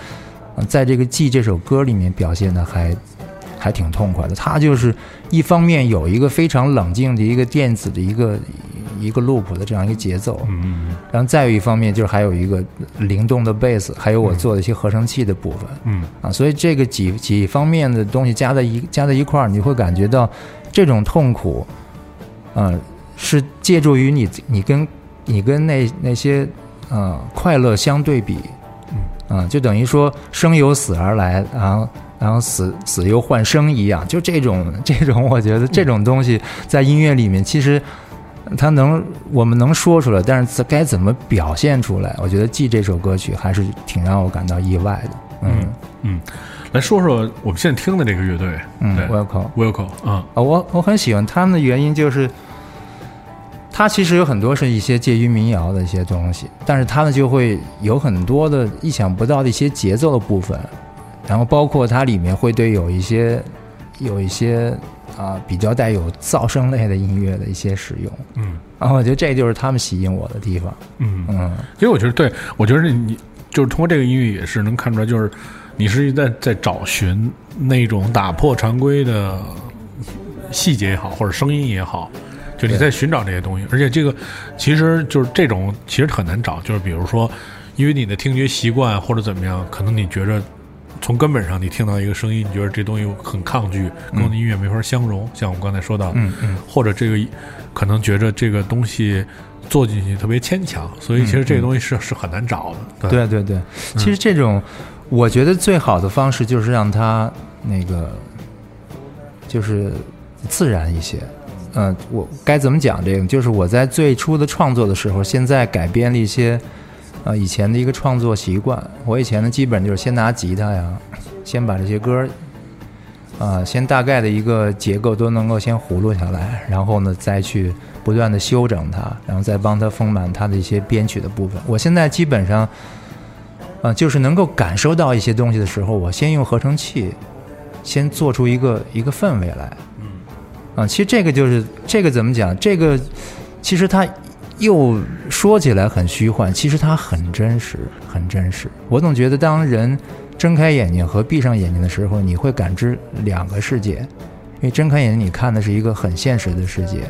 呃在这个《记》这首歌里面表现的还还挺痛快的。它就是一方面有一个非常冷静的一个电子的一个一个 loop 的这样一个节奏，嗯嗯然后再有一方面就是还有一个灵动的贝斯，还有我做的一些合成器的部分。嗯啊，所以这个几几方面的东西加在一加在一块儿，你会感觉到这种痛苦，嗯、是借助于你你跟你跟那那些呃快乐相对比，嗯、啊，就等于说生由死而来，然后然后死死又换生一样，就这种 这种，我觉得这种东西在音乐里面其实。它能，我们能说出来，但是该怎么表现出来？我觉得《记》这首歌曲还是挺让我感到意外的。嗯嗯，来说说我们现在听的这个乐队，嗯对，Welcome。Wilco 啊，啊，我我很喜欢他们的原因就是，它其实有很多是一些介于民谣的一些东西，但是他呢就会有很多的意想不到的一些节奏的部分，然后包括它里面会对有一些有一些啊比较带有噪声类的音乐的一些使用，嗯然后我觉得这就是他们吸引我的地方，嗯，嗯其实我觉得，对我觉得你就是通过这个音乐也是能看出来，就是你是在在找寻那种打破常规的细节也好，或者声音也好，就你在寻找这些东西。而且这个其实就是这种其实很难找，就是比如说，因为你的听觉习惯或者怎么样，可能你觉着。从根本上，你听到一个声音，你觉得这东西很抗拒，跟我的音乐没法相融。像我们刚才说到，嗯嗯或者这个可能觉着这个东西做进去特别牵强，所以其实这个东西是、是很难找的。对，对对对，其实这种我觉得最好的方式就是让它那个就是自然一些。嗯、我该怎么讲这个？就是我在最初的创作的时候，现在改编了一些呃以前的一个创作习惯。我以前呢，基本就是先拿吉他呀，先把这些歌儿啊、先大概的一个结构都能够先葫芦下来，然后呢再去不断的修整它，然后再帮它丰满它的一些编曲的部分。我现在基本上。啊，就是能够感受到一些东西的时候，我先用合成器，先做出一个一个氛围来。嗯，啊，其实这个就是这个怎么讲？这个其实它又说起来很虚幻，其实它很真实，很真实。我总觉得，当人睁开眼睛和闭上眼睛的时候，你会感知两个世界，因为睁开眼睛你看的是一个很现实的世界。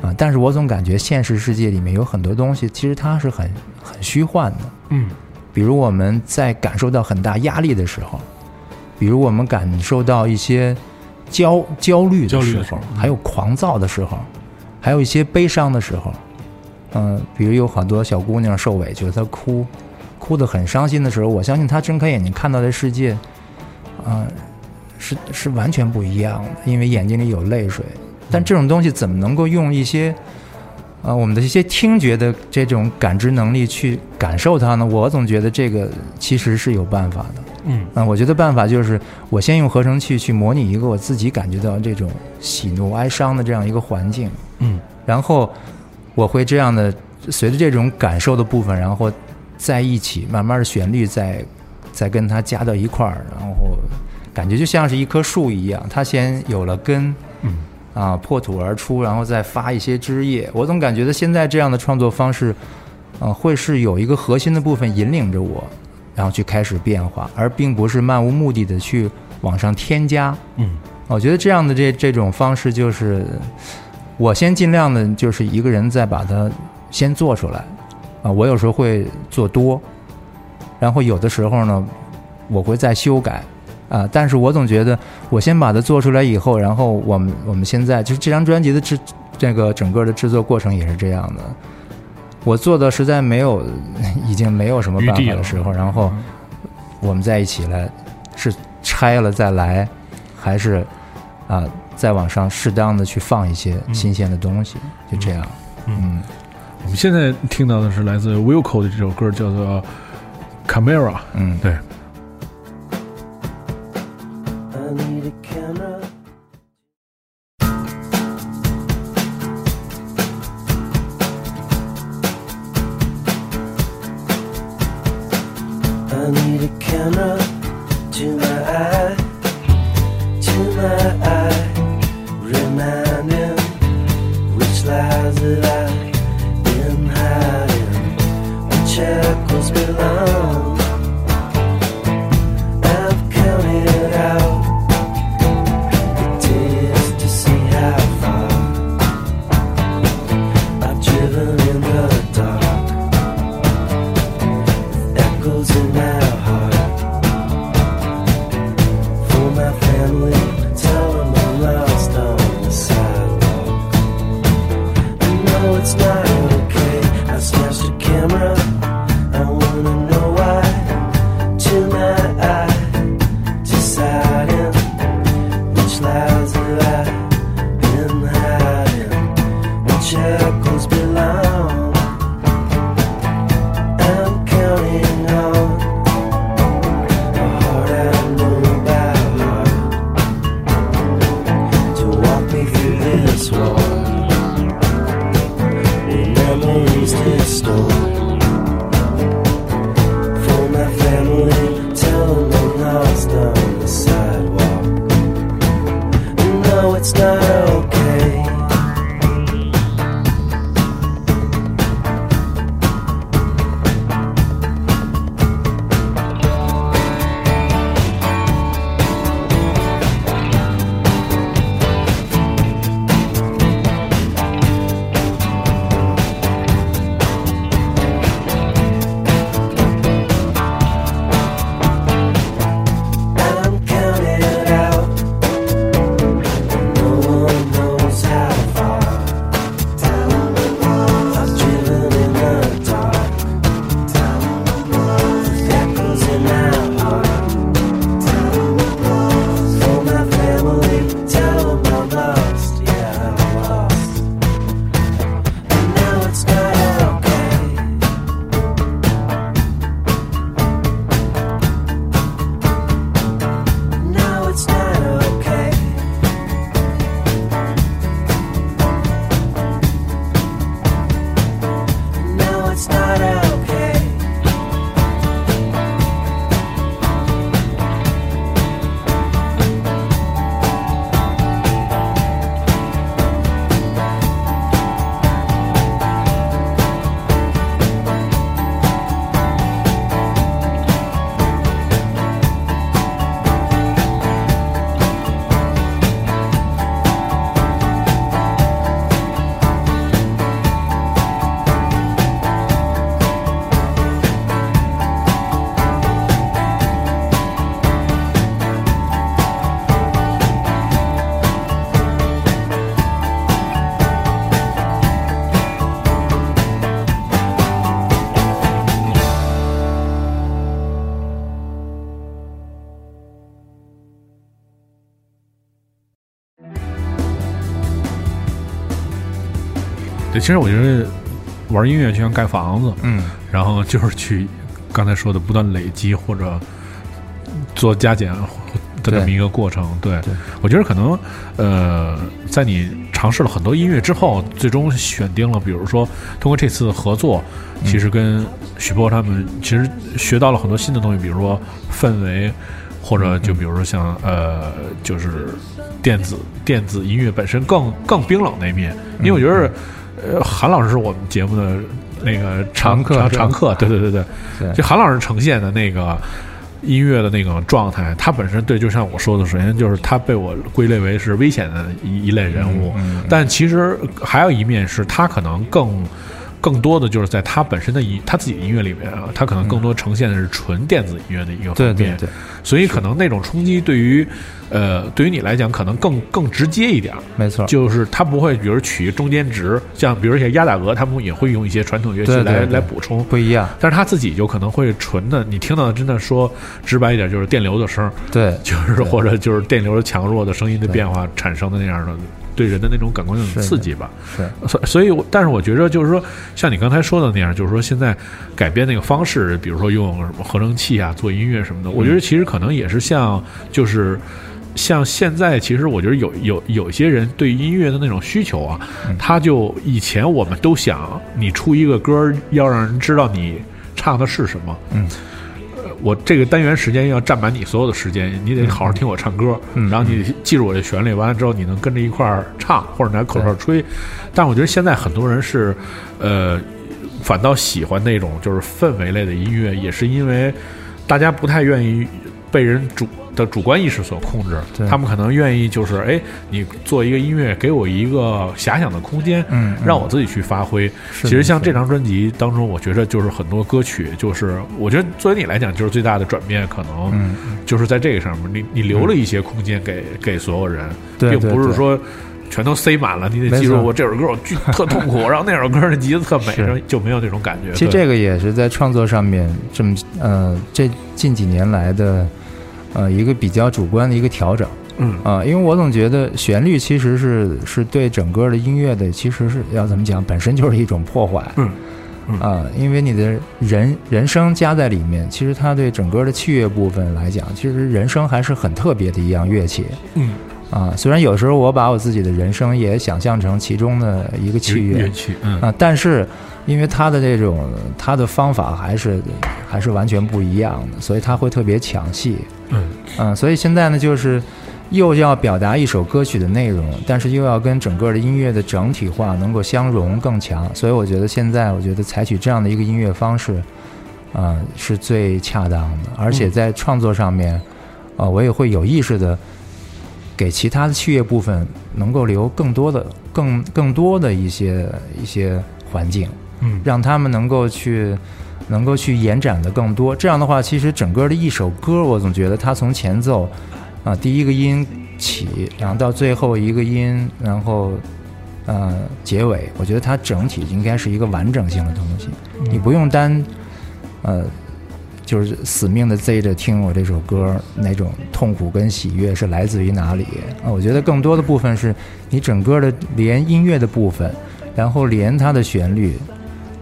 啊，但是我总感觉现实世界里面有很多东西，其实它是很很虚幻的。嗯比如我们在感受到很大压力的时候，比如我们感受到一些焦焦虑的时候还有狂躁的时候，还有一些悲伤的时候，嗯、比如有很多小姑娘受委屈了，她哭，哭得很伤心的时候，我相信她睁开眼睛看到的世界，啊、是是完全不一样的，因为眼睛里有泪水。但这种东西怎么能够用一些啊，我们的一些听觉的这种感知能力去感受它呢？我总觉得这个其实是有办法的。嗯啊，我觉得办法就是我先用合成器去模拟一个我自己感觉到这种喜怒哀伤的这样一个环境，嗯然后我会这样的随着这种感受的部分，然后在一起慢慢的旋律再再跟它加到一块儿，然后感觉就像是一棵树一样，它先有了根，嗯啊，破土而出，然后再发一些枝叶。我总感觉到现在这样的创作方式，嗯，会是有一个核心的部分引领着我，然后去开始变化，而并不是漫无目的的去往上添加。嗯我觉得这样的这这种方式就是，我先尽量的就是一个人再把它先做出来，啊，我有时候会做多，然后有的时候呢，我会再修改，啊，但是我总觉得我先把它做出来以后，然后我们我们现在就是这张专辑的制这个整个的制作过程也是这样的，我做的实在没有已经没有什么办法的时候，然后我们在一起来是拆了再来，还是啊再往上适当的去放一些新鲜的东西，就这样，嗯。我们现在听到的是来自 Wilco 的这首歌，叫做《Camera》。嗯。对，其实我觉得玩音乐就像盖房子，嗯然后就是去刚才说的不断累积或者做加减的这么一个过程。对对我觉得可能呃，在你尝试了很多音乐之后，最终选定了，比如说通过这次合作，其实跟许波他们其实学到了很多新的东西，比如说氛围，或者就比如说像呃，就是电子电子音乐本身更更冰冷那一面，因为我觉得。呃，韩老师是我们节目的那个常常客常常客，对对对对，对。就韩老师呈现的那个音乐的那种状态，他本身对，就像我说的，首先就是他被我归类为是危险的一一类人物，嗯但其实还有一面是他可能更。更多的就是在他本身的音，他自己的音乐里面啊，他可能更多呈现的是纯电子音乐的一个方面，对。对对，所以可能那种冲击对于，呃，对于你来讲可能更更直接一点。儿，没错，就是他不会，比如取一个中间值，像比如像鸭打鹅，他们也会用一些传统乐器来来补充，不一样，但是他自己就可能会纯的，你听到的真的说直白一点，就是电流的声儿，对。就是或者就是电流的强弱的声音的变化产生的那样的对人的那种感官是的刺激吧。是，所所以，但是我觉着就是说，像你刚才说的那样，就是说现在改变那个方式，比如说用什么合成器啊做音乐什么的，我觉得其实可能也是像就是。像现在，其实我觉得有有有一些人对音乐的那种需求啊，他就以前我们都想你出一个歌儿要让人知道你唱的是什么，嗯呃，我这个单元时间要占满你所有的时间，你得好好听我唱歌，嗯然后你记住我的旋律，完了之后你能跟着一块儿唱，或者拿口哨吹。但我觉得现在很多人是，呃，反倒喜欢那种就是氛围类的音乐，也是因为大家不太愿意被人主的主观意识所控制，他们可能愿意就是，哎，你做一个音乐，给我一个遐想的空间，嗯嗯。让我自己去发挥。其实像这张专辑当中，我觉得就是很多歌曲，就是我觉得作为你来讲，就是最大的转变，可能嗯就是在这个上面，你你留了一些空间给给所有人，并不是说。全都塞满了，你得记住我这首歌我巨特痛苦，然后那首歌的吉子特美，然后就没有那种感觉。其实这个也是在创作上面这么呃，这近几年来的呃一个比较主观的一个调整。嗯。啊、因为我总觉得旋律其实是是对整个的音乐的，其实是要怎么讲，本身就是一种破坏。嗯嗯。啊，因为你的人人声加在里面，其实它对整个的器乐部分来讲，其实人声还是很特别的一样乐器。嗯，啊。虽然有时候我把我自己的人生也想象成其中的一个器乐乐器，嗯啊，但是因为他的这种他的方法还是还是完全不一样的，所以他会特别抢戏。嗯嗯，所以现在呢，就是又要表达一首歌曲的内容，但是又要跟整个的音乐的整体化能够相融更强。所以我觉得现在，我觉得采取这样的一个音乐方式，啊、是最恰当的。而且在创作上面，啊、我也会有意识的给其他的器乐部分能够留更多的、更更多的一些一些环境。嗯让他们能够去能够去延展的更多。这样的话，其实整个的一首歌，我总觉得它从前奏啊、第一个音起，然后到最后一个音，然后呃结尾，我觉得它整体应该是一个完整性的东西。你不用单呃。就是死命的 Z 着听我这首歌，那种痛苦跟喜悦是来自于哪里啊？我觉得更多的部分是你整个的连音乐的部分，然后连它的旋律，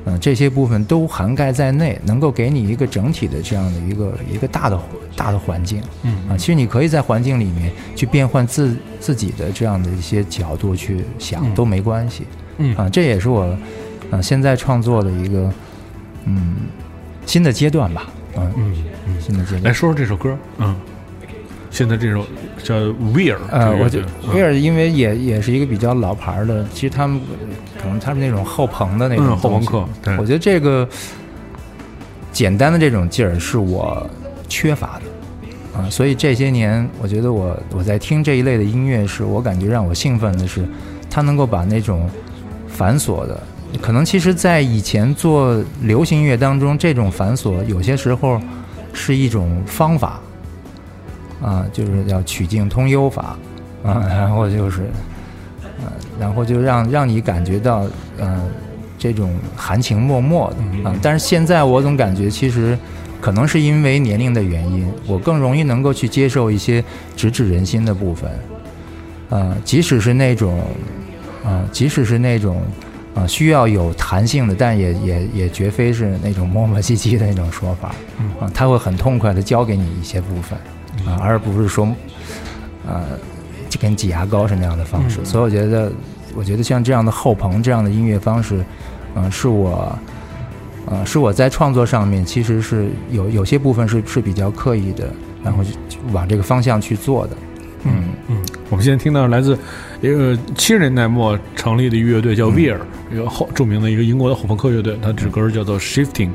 嗯、这些部分都涵盖在内，能够给你一个整体的这样的一个一个大的大的环境嗯啊。其实你可以在环境里面去变换自自己的这样的一些角度去想嗯都没关系嗯啊。这也是我啊现在创作的一个嗯新的阶段吧，嗯，嗯嗯，新的阶段来。说说这首歌，嗯，现在这首叫《Weir》，呃，我觉得得威尔因为也也是一个比较老牌儿的，其实他们可能他们那种后朋的那种嗯后朋克对。我觉得这个简单的这种劲儿是我缺乏的啊，所以这些年我觉得我我在听这一类的音乐时，我感觉让我兴奋的是，它能够把那种繁琐的，可能其实在以前做流行音乐当中，这种繁琐有些时候是一种方法。啊，就是要曲径通幽法啊，然后就是，呃，然后就让让你感觉到，呃，这种含情脉脉的啊。但是现在我总感觉，其实可能是因为年龄的原因，我更容易能够去接受一些直指人心的部分，啊，即使是那种，啊，即使是那种，啊、需要有弹性的，但也也也绝非是那种磨磨唧唧的那种说法，嗯啊，他会很痛快的教给你一些部分，啊，而不是说，呃，就跟挤牙膏是那样的方式。嗯所以我觉得，我觉得像这样的后朋这样的音乐方式，嗯、是我。呃，是我在创作上面其实是有有些部分是是比较刻意的，然后就就往这个方向去做的。嗯嗯，我们现在听到来自一个七十年代末成立的乐队叫 Weir，、一个后著名的一个英国的后朋克乐队，它这首歌叫做 Shifting。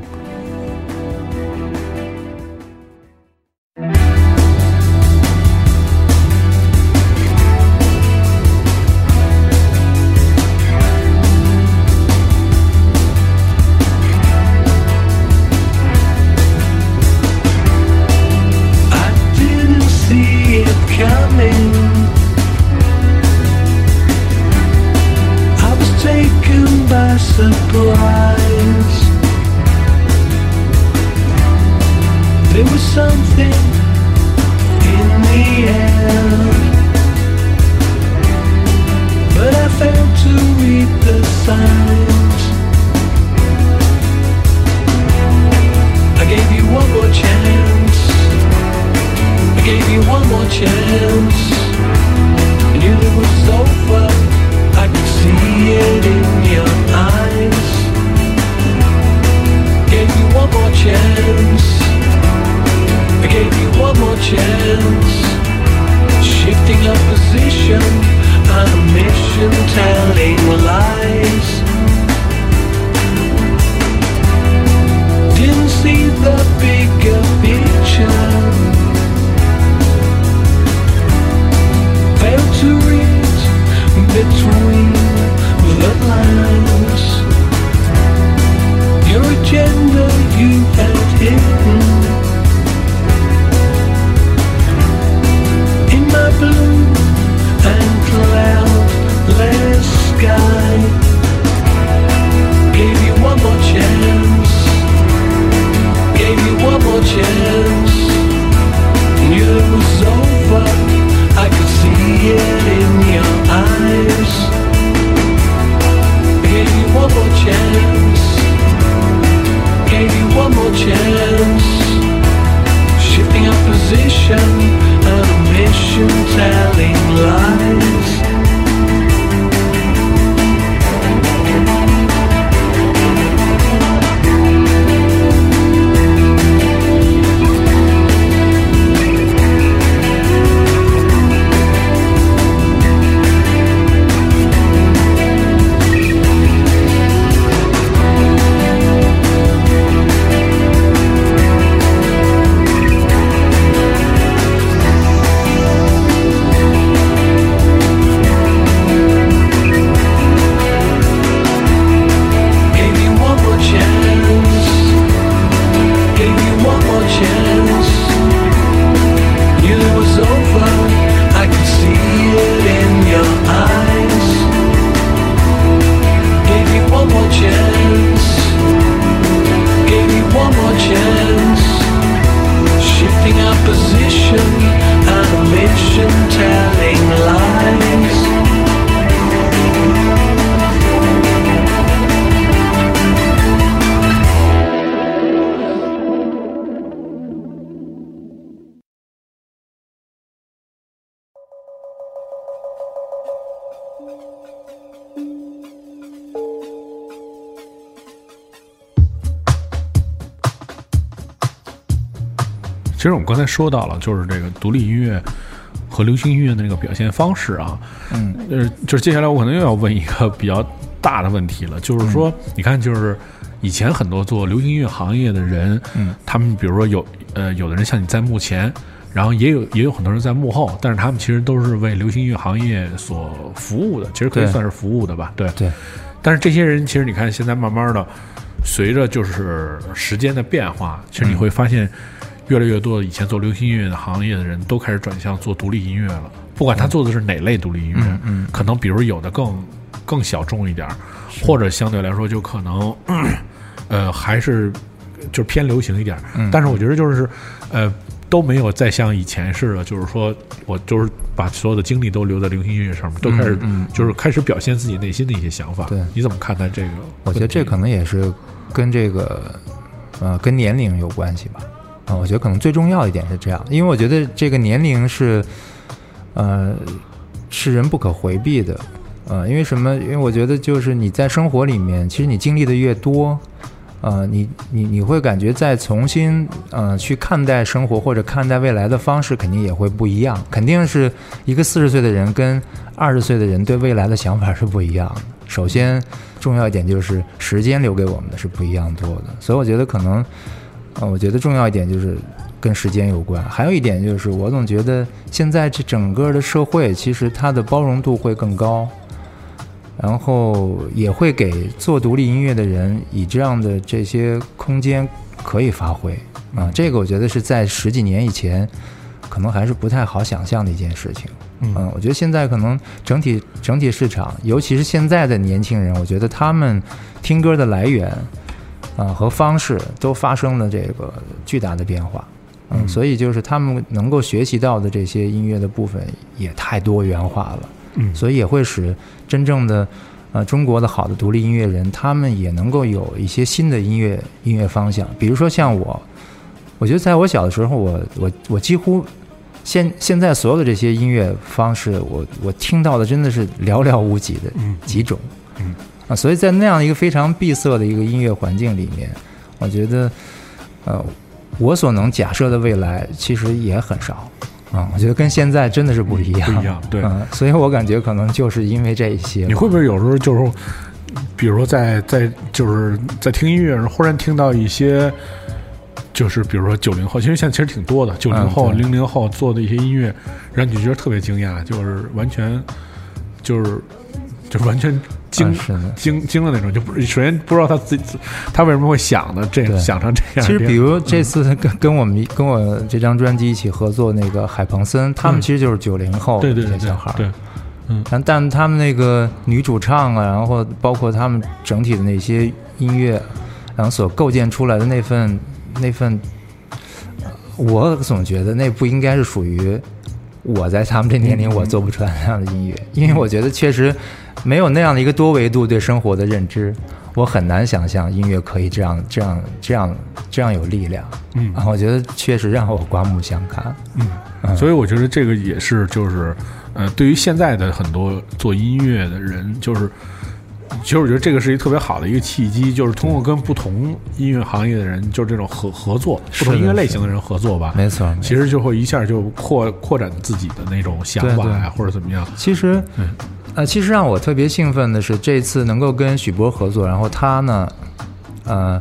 刚才说到了，就是这个独立音乐和流行音乐的那个表现方式啊，嗯，呃，就是接下来我可能又要问一个比较大的问题了，就是说，你看，就是以前很多做流行音乐行业的人，嗯，他们比如说有呃，有的人像你在幕前，然后也有也有很多人在幕后，但是他们其实都是为流行音乐行业所服务的，其实可以算是服务的吧，对对，但是这些人，其实你看，现在慢慢的，随着就是时间的变化，其实你会发现，越来越多的以前做流行音乐的行业的人都开始转向做独立音乐了。不管他做的是哪类独立音乐，嗯嗯可能比如有的更更小众一点儿，或者相对来说就可能，呃，还是就是偏流行一点儿，嗯但是我觉得就是呃都没有再像以前似的，就是说我就是把所有的精力都留在流行音乐上面，都开始嗯嗯就是开始表现自己内心的一些想法。对你怎么看待这个？我觉得这可能也是跟这个呃跟年龄有关系吧。啊、我觉得可能最重要一点是这样，因为我觉得这个年龄是呃是人不可回避的。呃，因为什么？因为我觉得就是你在生活里面，其实你经历的越多，呃，你你你会感觉再重新呃去看待生活或者看待未来的方式，肯定也会不一样。肯定是一个四十岁的人跟二十岁的人对未来的想法是不一样的。首先，重要一点就是时间留给我们的是不一样多的，所以我觉得可能，呃，我觉得重要一点就是跟时间有关。还有一点就是，我总觉得现在这整个的社会其实它的包容度会更高。然后也会给做独立音乐的人以这样的这些空间可以发挥啊，这个我觉得是在十几年以前可能还是不太好想象的一件事情。嗯我觉得现在可能整体整体市场，尤其是现在的年轻人，我觉得他们听歌的来源啊和方式都发生了这个巨大的变化。嗯，嗯所以就是他们能够学习到的这些音乐的部分也太多元化了。嗯所以也会使真正的呃中国的好的独立音乐人，他们也能够有一些新的音乐音乐方向。比如说像我，我觉得在我小的时候，我我我几乎现现在所有的这些音乐方式，我我听到的真的是寥寥无几的嗯几种。嗯啊，所以在那样一个非常闭塞的一个音乐环境里面，我觉得呃我所能假设的未来其实也很少。啊，我觉得跟现在真的是不一样，不一样对嗯，所以我感觉可能就是因为这一些，你会不会有时候就是，比如说在在就是在听音乐的时候，忽然听到一些，就是比如说九零后，其实现在其实挺多的，九零后、对零零后做的一些音乐，让你觉得特别惊讶，就是完全就是就是完全惊、嗯是的惊惊的那种，就不首先不知道他自己他为什么会想的这对。想成这样。其实，比如这次跟跟我们跟我这张专辑一起合作那个海鹏森，他们其实就是九零后对对对对这些小孩儿，对，但但他们那个女主唱啊，然后包括他们整体的那些音乐，然后所构建出来的那份那份，呃我总觉得那不应该是属于我在他们这年龄我做不出来那样的音乐，因为我觉得确实没有那样的一个多维度对生活的认知，我很难想象音乐可以这样这样这样这样有力量。嗯。啊，我觉得确实让我刮目相看。嗯，所以我觉得这个也是，就是，呃，对于现在的很多做音乐的人，就是，其实我觉得这个是一个特别好的一个契机，就是通过跟不同音乐行业的人，就是这种合合作，不同音乐类型的人合作吧，没错，其实就会一下就扩扩展自己的那种想法呀，或者怎么样。其实，呃，其实让我特别兴奋的是，这次能够跟许博合作，然后他呢，呃，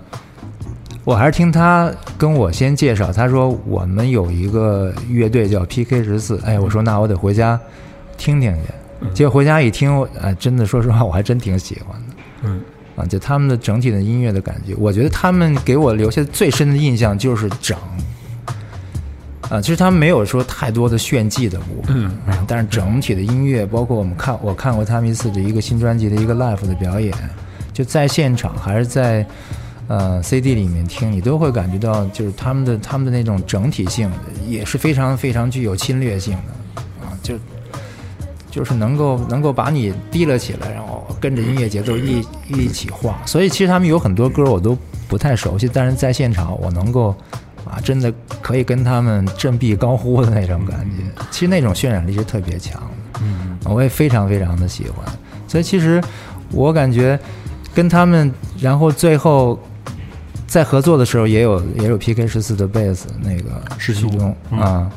我还是听他跟我先介绍，他说我们有一个乐队叫 PK 十四，哎，我说那我得回家听听去。结果回家一听，我哎，真的说实话，我还真挺喜欢的。嗯啊，就他们的整体的音乐的感觉，我觉得他们给我留下最深的印象就是整。啊，其实他们没有说太多的炫技的部分，嗯啊，但是整体的音乐，包括我们看我看过他们一次的一个新专辑的一个 live 的表演，就在现场还是在呃 CD 里面听，你都会感觉到就是他们的他们的那种整体性也是非常非常具有侵略性的啊，就就是能够能够把你提了起来，然后跟着音乐节奏一一起晃。所以其实他们有很多歌我都不太熟悉，但是在现场我能够啊，真的可以跟他们振臂高呼的那种感觉。其实那种渲染力是特别强的，嗯我也非常非常的喜欢。所以其实我感觉跟他们，然后最后。在合作的时候，也有也有 PK 十四的贝斯那个师兄啊，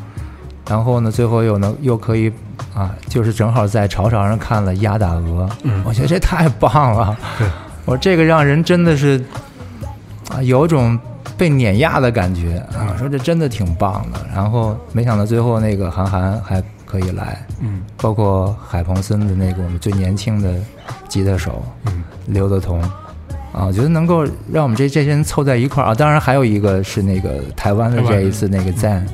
然后呢，最后又能又可以啊，就是正好在潮场上看了鸭打鹅，嗯我觉得这太棒了。对，我说这个让人真的是啊，有种被碾压的感觉啊，说这真的挺棒的。然后没想到最后那个韩寒还可以来，嗯包括海鹏森的那个我们最年轻的吉他手嗯刘德同。啊，我觉得能够让我们这这些人凑在一块儿啊，当然还有一个是那个台湾的台湾的这一次那个赞，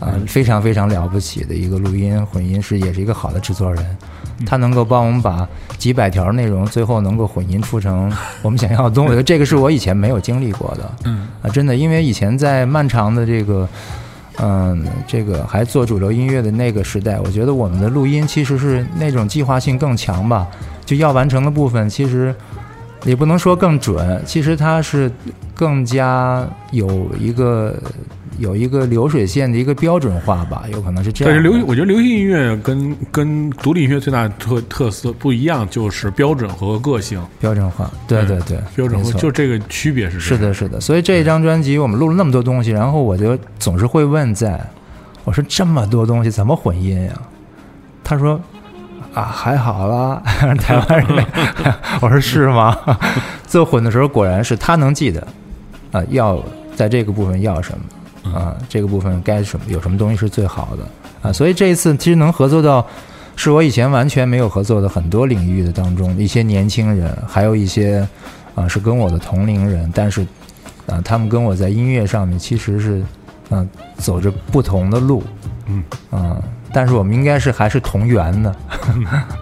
啊，非常非常了不起的一个录音混音师，也是一个好的制作人，它能够帮我们把几百条内容最后能够混音出成 我们想要的东西。这个是我以前没有经历过的。嗯啊，真的，因为以前在漫长的这个，嗯，这个还做主流音乐的那个时代，我觉得我们的录音其实是那种计划性更强吧，就要完成的部分其实也不能说更准，其实它是更加有一个有一个流水线的一个标准化吧，有可能是这样。但是流，我觉得流行音乐跟跟独立音乐最大的特特色不一样，就是标准和个性。标准化，对对对，标准没错化就这个区别是是的，是的。所以这一张专辑我们录了那么多东西，然后我就总是会问在，我说这么多东西怎么混音呀？他说啊还好啦，台湾人。我说是吗？最后混的时候果然是他能记得，啊、要在这个部分要什么啊、这个部分该什么有什么东西是最好的。啊，所以这一次其实能合作到。是我以前完全没有合作的很多领域的当中，一些年轻人，还有一些啊、是跟我的同龄人，但是啊、他们跟我在音乐上面其实是嗯、走着不同的路，嗯。啊、但是我们应该是还是同源的，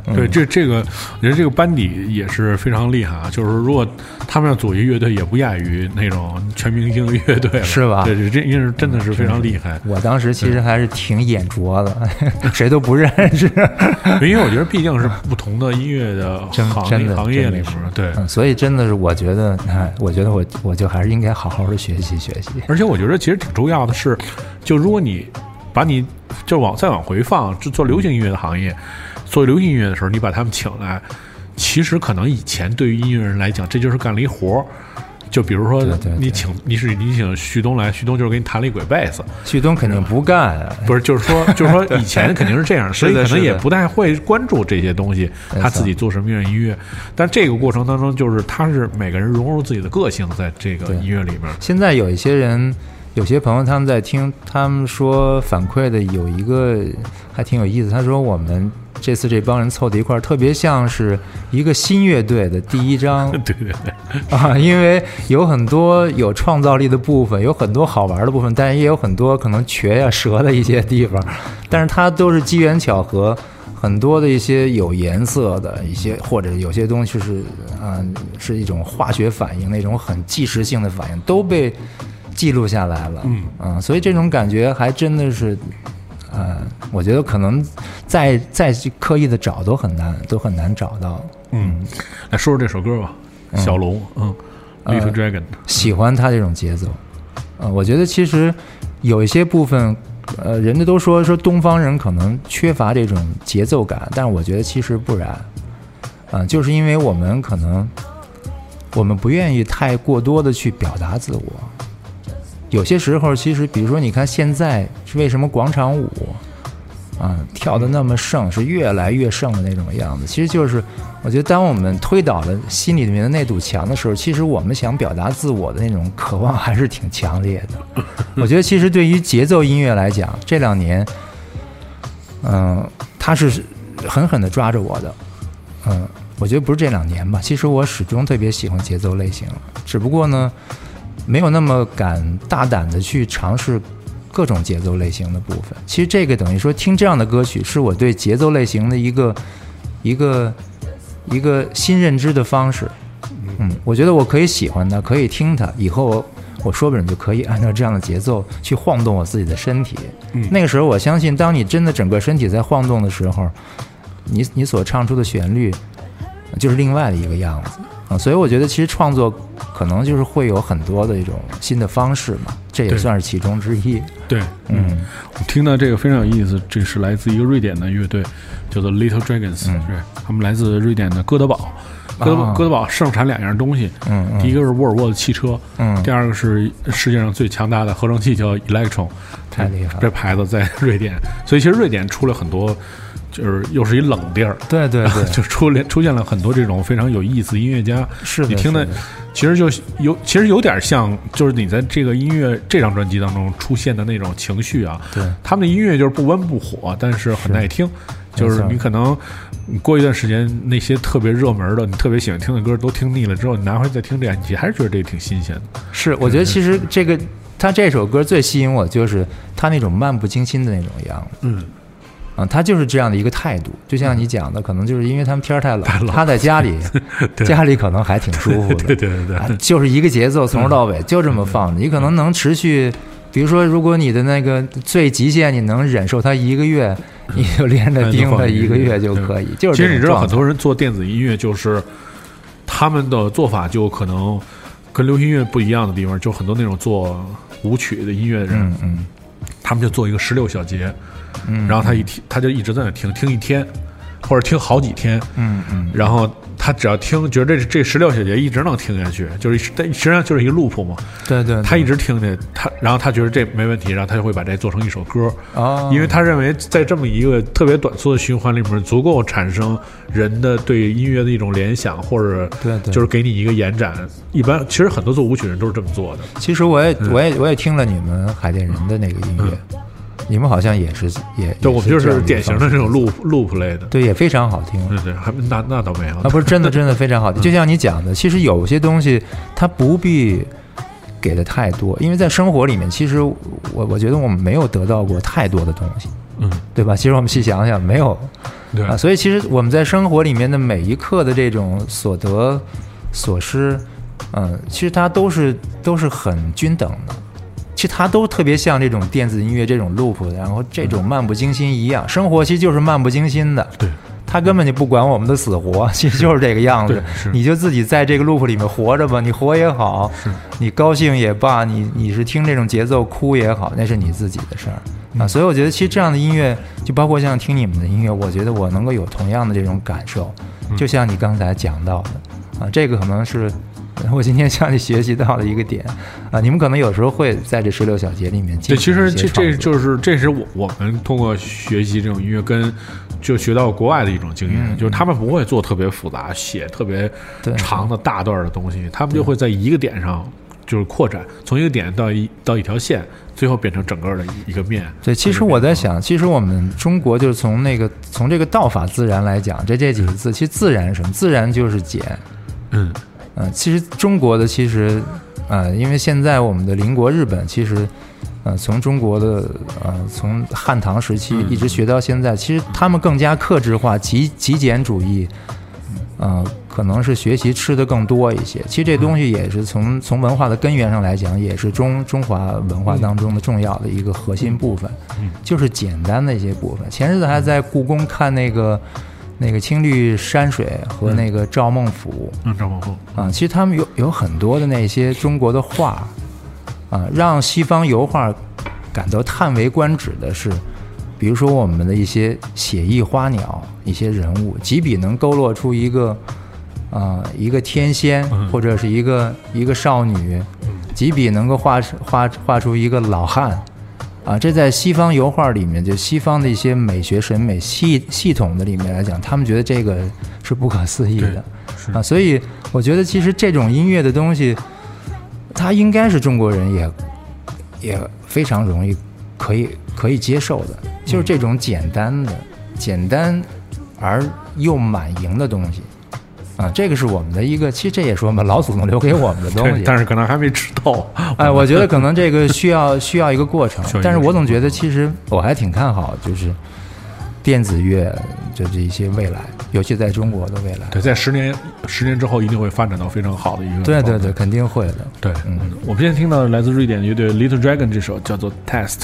嗯 对，这这个，我觉得这个班底也是非常厉害啊。就是如果他们要组一乐队，也不亚于那种全明星乐队了，是吧对，这这应该是真的是非常厉害。我当时其实还是挺眼拙的，谁都不认识，因为我觉得毕竟是不同的音乐的真行业里面，对。嗯，所以真的是我觉得，哎，我觉得我我就还是应该好好的学习学习，而且我觉得其实挺重要的是，就如果你把你就往再往回放，就做流行音乐的行业，做流行音乐的时候，你把他们请来，其实可能以前对于音乐人来讲，这就是干了一活儿。就比如说你请你是你请旭东来，旭东就是给你弹了一轨贝斯，旭东肯定不干啊，不是，就是说，就是说，以前肯定是这样，所以可能也不太会关注这些东西，他自己做什么样的音乐。但这个过程当中，就是他是每个人融入自己的个性在这个音乐里面。现在有一些人，有些朋友他们在听，他们说反馈的有一个还挺有意思。他说我们这次这帮人凑到一块儿，特别像是一个新乐队的第一张对对 对，啊，因为有很多有创造力的部分，有很多好玩的部分，但是也有很多可能瘸呀、折的一些地方，但是它都是机缘巧合。很多的一些有颜色的一些，或者有些东西是，嗯、是一种化学反应，那种很即时性的反应，都被记录下来了。嗯啊，所以这种感觉还真的是，呃，我觉得可能再再去刻意的找都很难，都很难找到。嗯，来说说这首歌吧，小龙，嗯，Little Dragon，喜欢他这种节奏。呃，我觉得其实有一些部分，呃，人家都说说东方人可能缺乏这种节奏感，但是我觉得其实不然。啊、就是因为我们可能我们不愿意太过多的去表达自我。有些时候，其实比如说，你看现在是为什么广场舞啊跳的那么盛，是越来越盛的那种样子，其实就是我觉得当我们推倒了心里面的那堵墙的时候，其实我们想表达自我的那种渴望还是挺强烈的。我觉得其实对于节奏音乐来讲，这两年，嗯、它是狠狠地抓着我的，嗯、我觉得不是这两年吧，其实我始终特别喜欢节奏类型，只不过呢，没有那么敢大胆的去尝试各种节奏类型的部分。其实这个等于说听这样的歌曲，是我对节奏类型的一个一个一个新认知的方式。嗯，我觉得我可以喜欢它，可以听它，以后我我说不准就可以按照这样的节奏去晃动我自己的身体。嗯那个时候，我相信，当你真的整个身体在晃动的时候，你你所唱出的旋律就是另外的一个样子啊。所以我觉得，其实创作可能就是会有很多的一种新的方式嘛，这也算是其中之一。对，嗯，我听到这个非常有意思，这是来自一个瑞典的乐队，叫做 Little Dragons，嗯对，他们来自瑞典的哥德堡。哥德堡、啊哥德堡盛产两样东西，嗯嗯第一个是沃尔沃的汽车，嗯第二个是世界上最强大的合成器叫 Electron，太厉害了这牌子在瑞典，所以其实瑞典出了很多，就是又是一冷地儿，对对 对，就出了出现了很多这种非常有意思音乐家。是，你听的其实就有，其实有点像，就是你在这个音乐这张专辑当中出现的那种情绪啊。对他们的音乐就是不温不火，但是很耐听。就是你可能你过一段时间，那些特别热门的、你特别喜欢听的歌都听腻了之后，你拿回去再听这样，你还是觉得这挺新鲜的。是，我觉得其实这个他这首歌最吸引我，就是他那种漫不经心的那种样子。嗯，啊，他就是这样的一个态度，就像你讲的，可能就是因为他们天儿太冷，太冷。他在家里，家里可能还挺舒服的，对对对就是一个节奏，从头到尾就这么放着，你可能能持续。比如说，如果你的那个最极限你能忍受它一个月，你就连着盯它一个月就可以。就是其实你知道，很多人做电子音乐，就是他们的做法就可能跟流行音乐不一样的地方，就很多那种做舞曲的音乐的人，嗯嗯。他们就做一个十六小节，嗯，然后他一听，他就一直在那听，听一天，或者听好几天，嗯嗯。然后他只要听，觉得这这十六小节一直能听下去，就是但实际上就是一个 loop 嘛，对对，他一直听去，他然后他觉得这没问题，然后他就会把这做成一首歌，哦，因为他认为在这么一个特别短促的循环里面，足够产生人的对音乐的一种联想，或者对对。就是给你一个延展。一般其实很多做舞曲人都是这么做的。其实我也我也我也听了你们海淀人的那个音乐，你们好像也是也对，我们就是典型的这种 loop loop 类的。对，也非常好听。对对，还那那倒没有那，不是真的，真的非常好听。就像你讲的，其实有些东西它不必给的太多，因为在生活里面，其实我我觉得我们没有得到过太多的东西，嗯，对吧？其实我们细想想，没有对啊，所以其实我们在生活里面的每一刻的这种所得所失，嗯，其实它都是都是很均等的。其实它都特别像这种电子音乐这种 loop，然后这种漫不经心一样。生活其实就是漫不经心的，对，他根本就不管我们的死活，其实就是这个样子对。你就自己在这个 loop 里面活着吧，你活也好，你高兴也罢，你你是听这种节奏哭也好，那是你自己的事儿嗯啊。所以我觉得，其实这样的音乐，就包括像听你们的音乐，我觉得我能够有同样的这种感受，嗯就像你刚才讲到的啊，这个可能是。我今天向你学习到了一个点啊，你们可能有时候会在这十六小节里面进对，其实这这就是这是我我们通过学习这种音乐跟就学到国外的一种经验，嗯就是他们不会做特别复杂、写特别长的大段的东西，他们就会在一个点上就是扩展，从一个点到一到一条线，最后变成整个的一一个面。对，其实我在想，其实我们中国就是从那个从这个道法自然来讲，这这几个字，其实自然是什么？自然就是简。嗯嗯、其实中国的其实，呃，因为现在我们的邻国日本，其实，呃，从中国的呃从汉唐时期嗯一直学到现在，其实他们更加克制化、极极简主义，呃，可能是学习吃的更多一些。其实这东西也是从从文化的根源上来讲，也是中中华文化当中的重要的一个核心部分，嗯就是简单的一些部分。前日子还在故宫看那个那个青绿山水和那个赵孟俯。嗯，赵孟俯，啊，其实他们有有很多的那些中国的画，啊，让西方油画感到叹为观止的是，比如说我们的一些写意花鸟，一些人物，几笔能勾勒出一个啊、一个天仙嗯或者是一个一个少女，几笔能够画出画画出一个老汉。啊，这在西方油画里面，就西方的一些美学审美系系统的里面来讲，他们觉得这个是不可思议的。啊，所以我觉得其实这种音乐的东西，它应该是中国人也也非常容易可以可以接受的，就是这种简单的、简单而又满盈的东西。啊，这个是我们的一个，其实这也是我们老祖宗留给我们的东，西。但是可能还没吃透。哎，我觉得可能这个需要需要一个过程但是我总觉得其实我还挺看好，就是电子乐就这一些未来，尤其在中国的未来。对，在十年十年之后，一定会发展到非常好的一个。对对对，。肯定会的。对，嗯我们现在听到来自瑞典乐队 Little Dragon 这首叫做《Test》。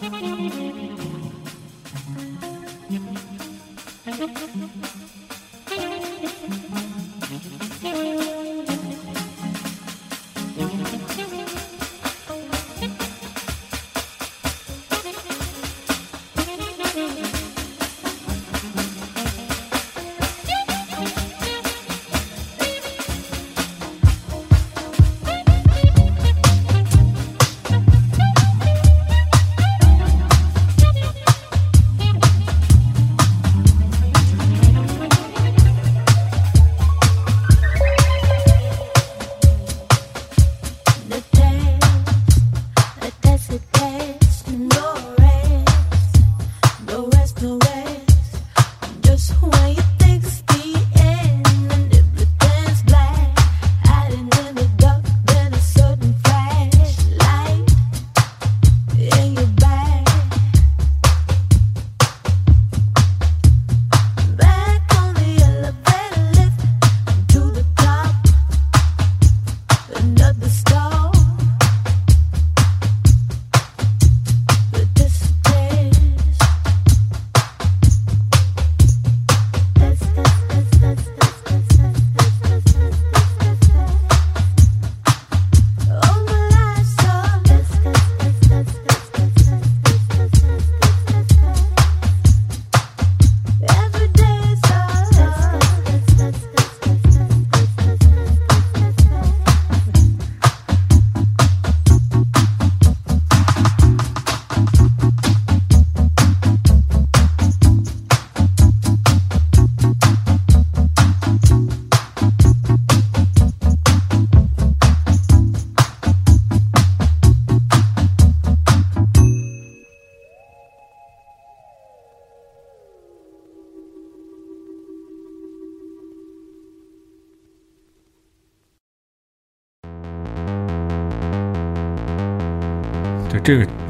Thank you.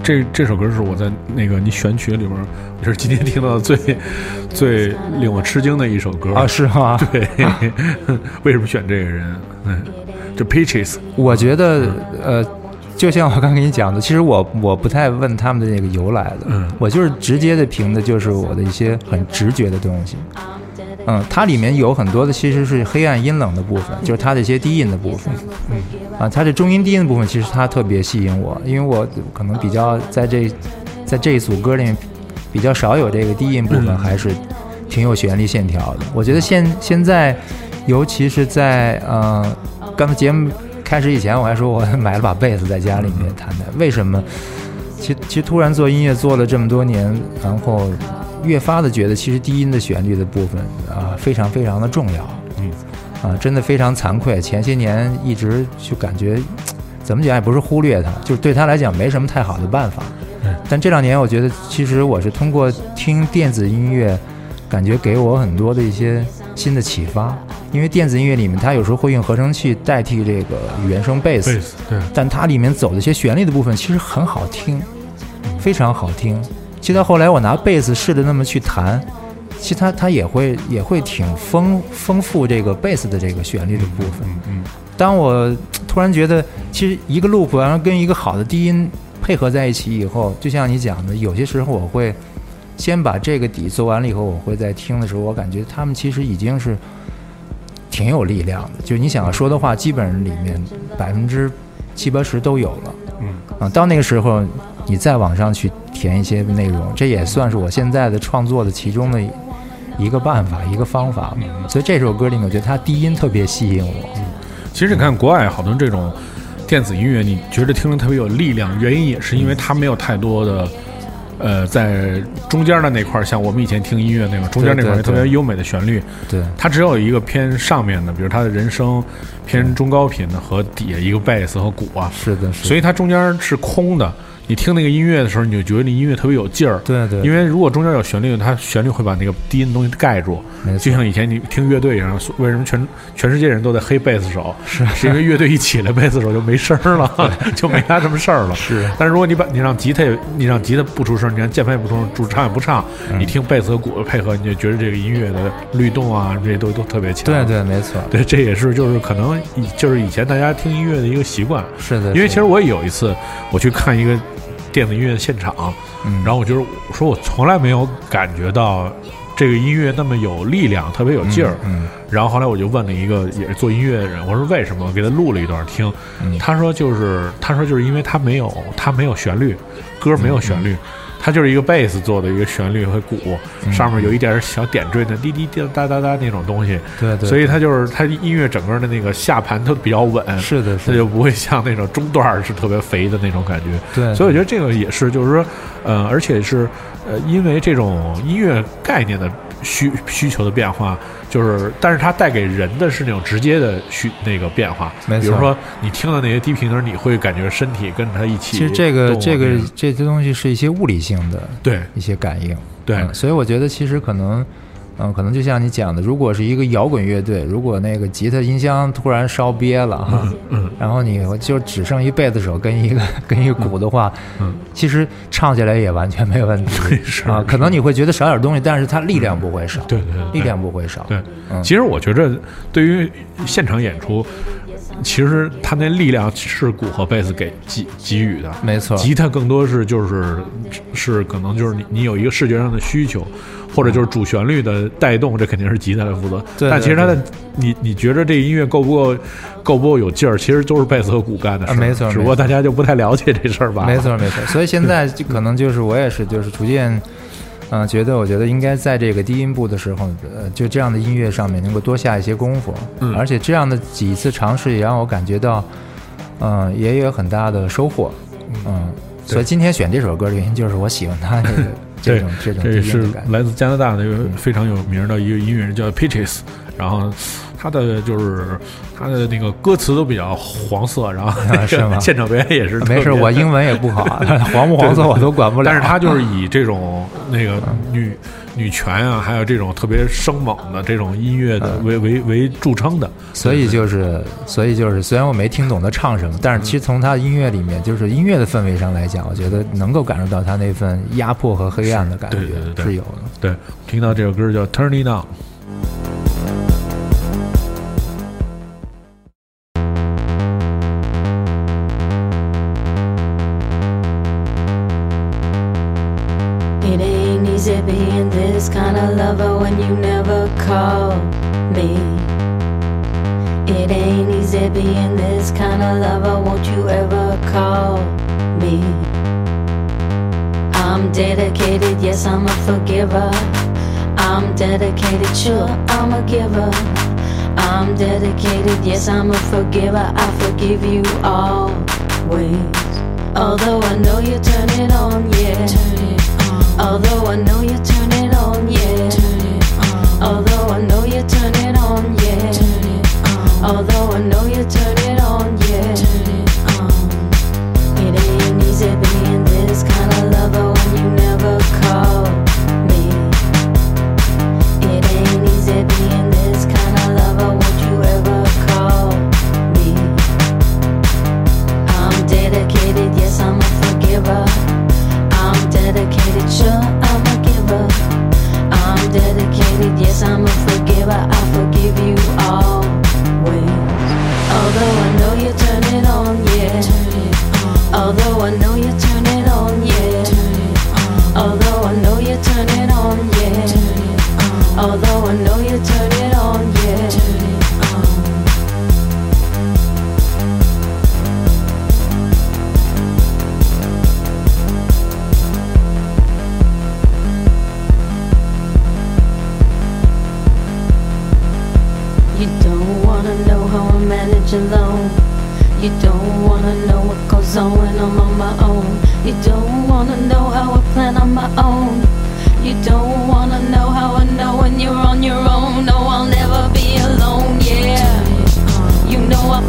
这这这首歌是我在那个你选曲里面，这是今天听到的最 最令我吃惊的一首歌。啊，是吗？对，为什么选这个人？嗯，就 Peaches，我觉得呃，就像我刚跟你讲的，其实我我不太问他们的那个由来的，嗯。我就是直接的凭的就是我的一些很直觉的东西。嗯，它里面有很多的其实是黑暗阴冷的部分，就是它的一些低音的部分。嗯，啊，它的中音低音的部分其实它特别吸引我，因为我可能比较在这在这一组歌里面比较少有这个低音部分，嗯还是挺有旋律线条的。我觉得现现在，尤其是在呃刚才节目开始以前，我还说我买了把贝斯在家里面弹弹，为什么？其其实突然做音乐做了这么多年，然后越发的觉得，其实低音的旋律的部分啊、非常非常的重要。嗯，啊，真的非常惭愧，前些年一直就感觉，怎么讲也不是忽略它，就是对他来讲没什么太好的办法。嗯但这两年我觉得，其实我是通过听电子音乐，感觉给我很多的一些新的启发。因为电子音乐里面，它有时候会用合成器代替这个原声贝斯，贝斯，对，但它里面走的一些旋律的部分其实很好听，非常好听。其实到后来我拿贝斯试着那么去弹，其实它它也会也会挺丰丰富这个贝斯的这个旋律的部分。嗯嗯当我突然觉得，其实一个 loop 然后跟一个好的低音配合在一起以后，就像你讲的，有些时候我会先把这个底做完了以后，我会在听的时候，我感觉他们其实已经是挺有力量的。就你想要说的话，基本上里面百分之七八十都有了。嗯啊，到那个时候你再往上去填一些内容，这也算是我现在的创作的其中的一个办法、一个方法。所以这首歌里面，我觉得它低音特别吸引我。其实你看国外好多这种电子音乐，你觉得听着特别有力量，原因也是因为它没有太多的。呃，在中间的那块儿，像我们以前听音乐那个中间那块儿特别优美的旋律，对，它只有一个偏上面的，比如它的人声偏中高频的和底下一个贝斯和鼓啊，是的，是的。所以它中间是空的。你听那个音乐的时候，你就觉得那音乐特别有劲儿。对对，因为如果中间有旋律，它旋律会把那个低音的东西盖住，就像以前你听乐队一样，为什么全全世界人都在黑贝斯手？是是 因为乐队一起来，贝斯手就没声儿了，就没他什么事儿了。是但是如果你把你让吉他也，你让吉他不出声，你让键盘也不出声，主唱也不唱，嗯你听贝斯和鼓的配合，你就觉得这个音乐的律动啊，这些都都特别强。对对，没错，对，这也是就是可能以就是以前大家听音乐的一个习惯。是的。因为其实我也有一次我去看一个电子音乐的现场，嗯然后我就是我说我从来没有感觉到这个音乐那么有力量，特别有劲儿。嗯然后后来我就问了一个也是做音乐的人，我说为什么？我给他录了一段听，嗯他说就是他说就是因为他没有他没有旋律，歌没有旋律。它就是一个贝斯做的一个旋律和鼓，上面有一点小点缀的滴滴滴哒哒哒那种东西，对对，所以它就是它音乐整个的那个下盘都比较稳，是的，是的，它就不会像那种中段儿是特别肥的那种感觉。对，所以我觉得这个也是，就是说，呃，而且是呃，因为这种音乐概念的需需求的变化，就是，但是它带给人的是那种直接的需那个变化。没错比如说你听到那些低频的时候，你会感觉身体跟着它一起其实这个这个这些东西是一些物理性的对一些感应。对嗯所以我觉得其实可能。嗯，可能就像你讲的，如果是一个摇滚乐队，如果那个吉他音箱突然烧瘪了哈，嗯然后你就只剩一贝斯手跟一个跟一个鼓的话，嗯，其实唱起来也完全没问题 是啊。可能你会觉得少点东西，但是它力量不会少，对对对力量不会少。对，嗯其实我觉着对于现场演出，其实它那力量是鼓和贝斯给给给予的，没错，吉他更多是就是是可能就是你你有一个视觉上的需求，或者就是主旋律的带动，这肯定是吉他来负责。对对但其实它的你你觉着这音乐够不够够不够有劲儿，其实都是贝斯和鼓干的事儿、啊没错只不过大家就不太了解这事儿吧。没错没错，所以现在就可能就是我也是就是逐渐，嗯、觉得我觉得应该在这个低音部的时候，呃，就这样的音乐上面能够多下一些功夫，嗯。而且这样的几次尝试也让我感觉到，嗯、也有很大的收获，嗯，所以今天选这首歌的原因就是我喜欢它这个这种这种这是来自加拿大的一个非常有名的一个音乐人叫 Peaches，然后他的就是他的那个歌词都比较黄色，然后 现场表演也是没事，我英文也不好，黄不黄色我都管不了，但是他就是以这种那个女女权啊，还有这种特别生猛的这种音乐的为为为著称的。所以就是，所以就是，虽然我没听懂他唱什么，但是其实从他音乐里面，就是音乐的氛围上来讲，我觉得能够感受到他那份压迫和黑暗的感觉是有的。对，听到这首歌叫《Turn It On》。I'm dedicated, sure, I'm a giver. I'm dedicated, yes, I'm a forgiver. I forgive you always. Although I know you turn it on, yeah. Although I know you turn it on, yeah. Although I know you turn it on, yeah. Although I know you turn it Although I know you turn it on, yeah. Although I know you turn it on, yeah. Although I know you turn it on, yeah. You don't wanna know how I manage alone. You don't wanna know what goes on when I'm on my own. You don't wanna know how I plan on my own. You don't wanna know how I know when you're on your own. No, I'll never be alone, yeah. You know I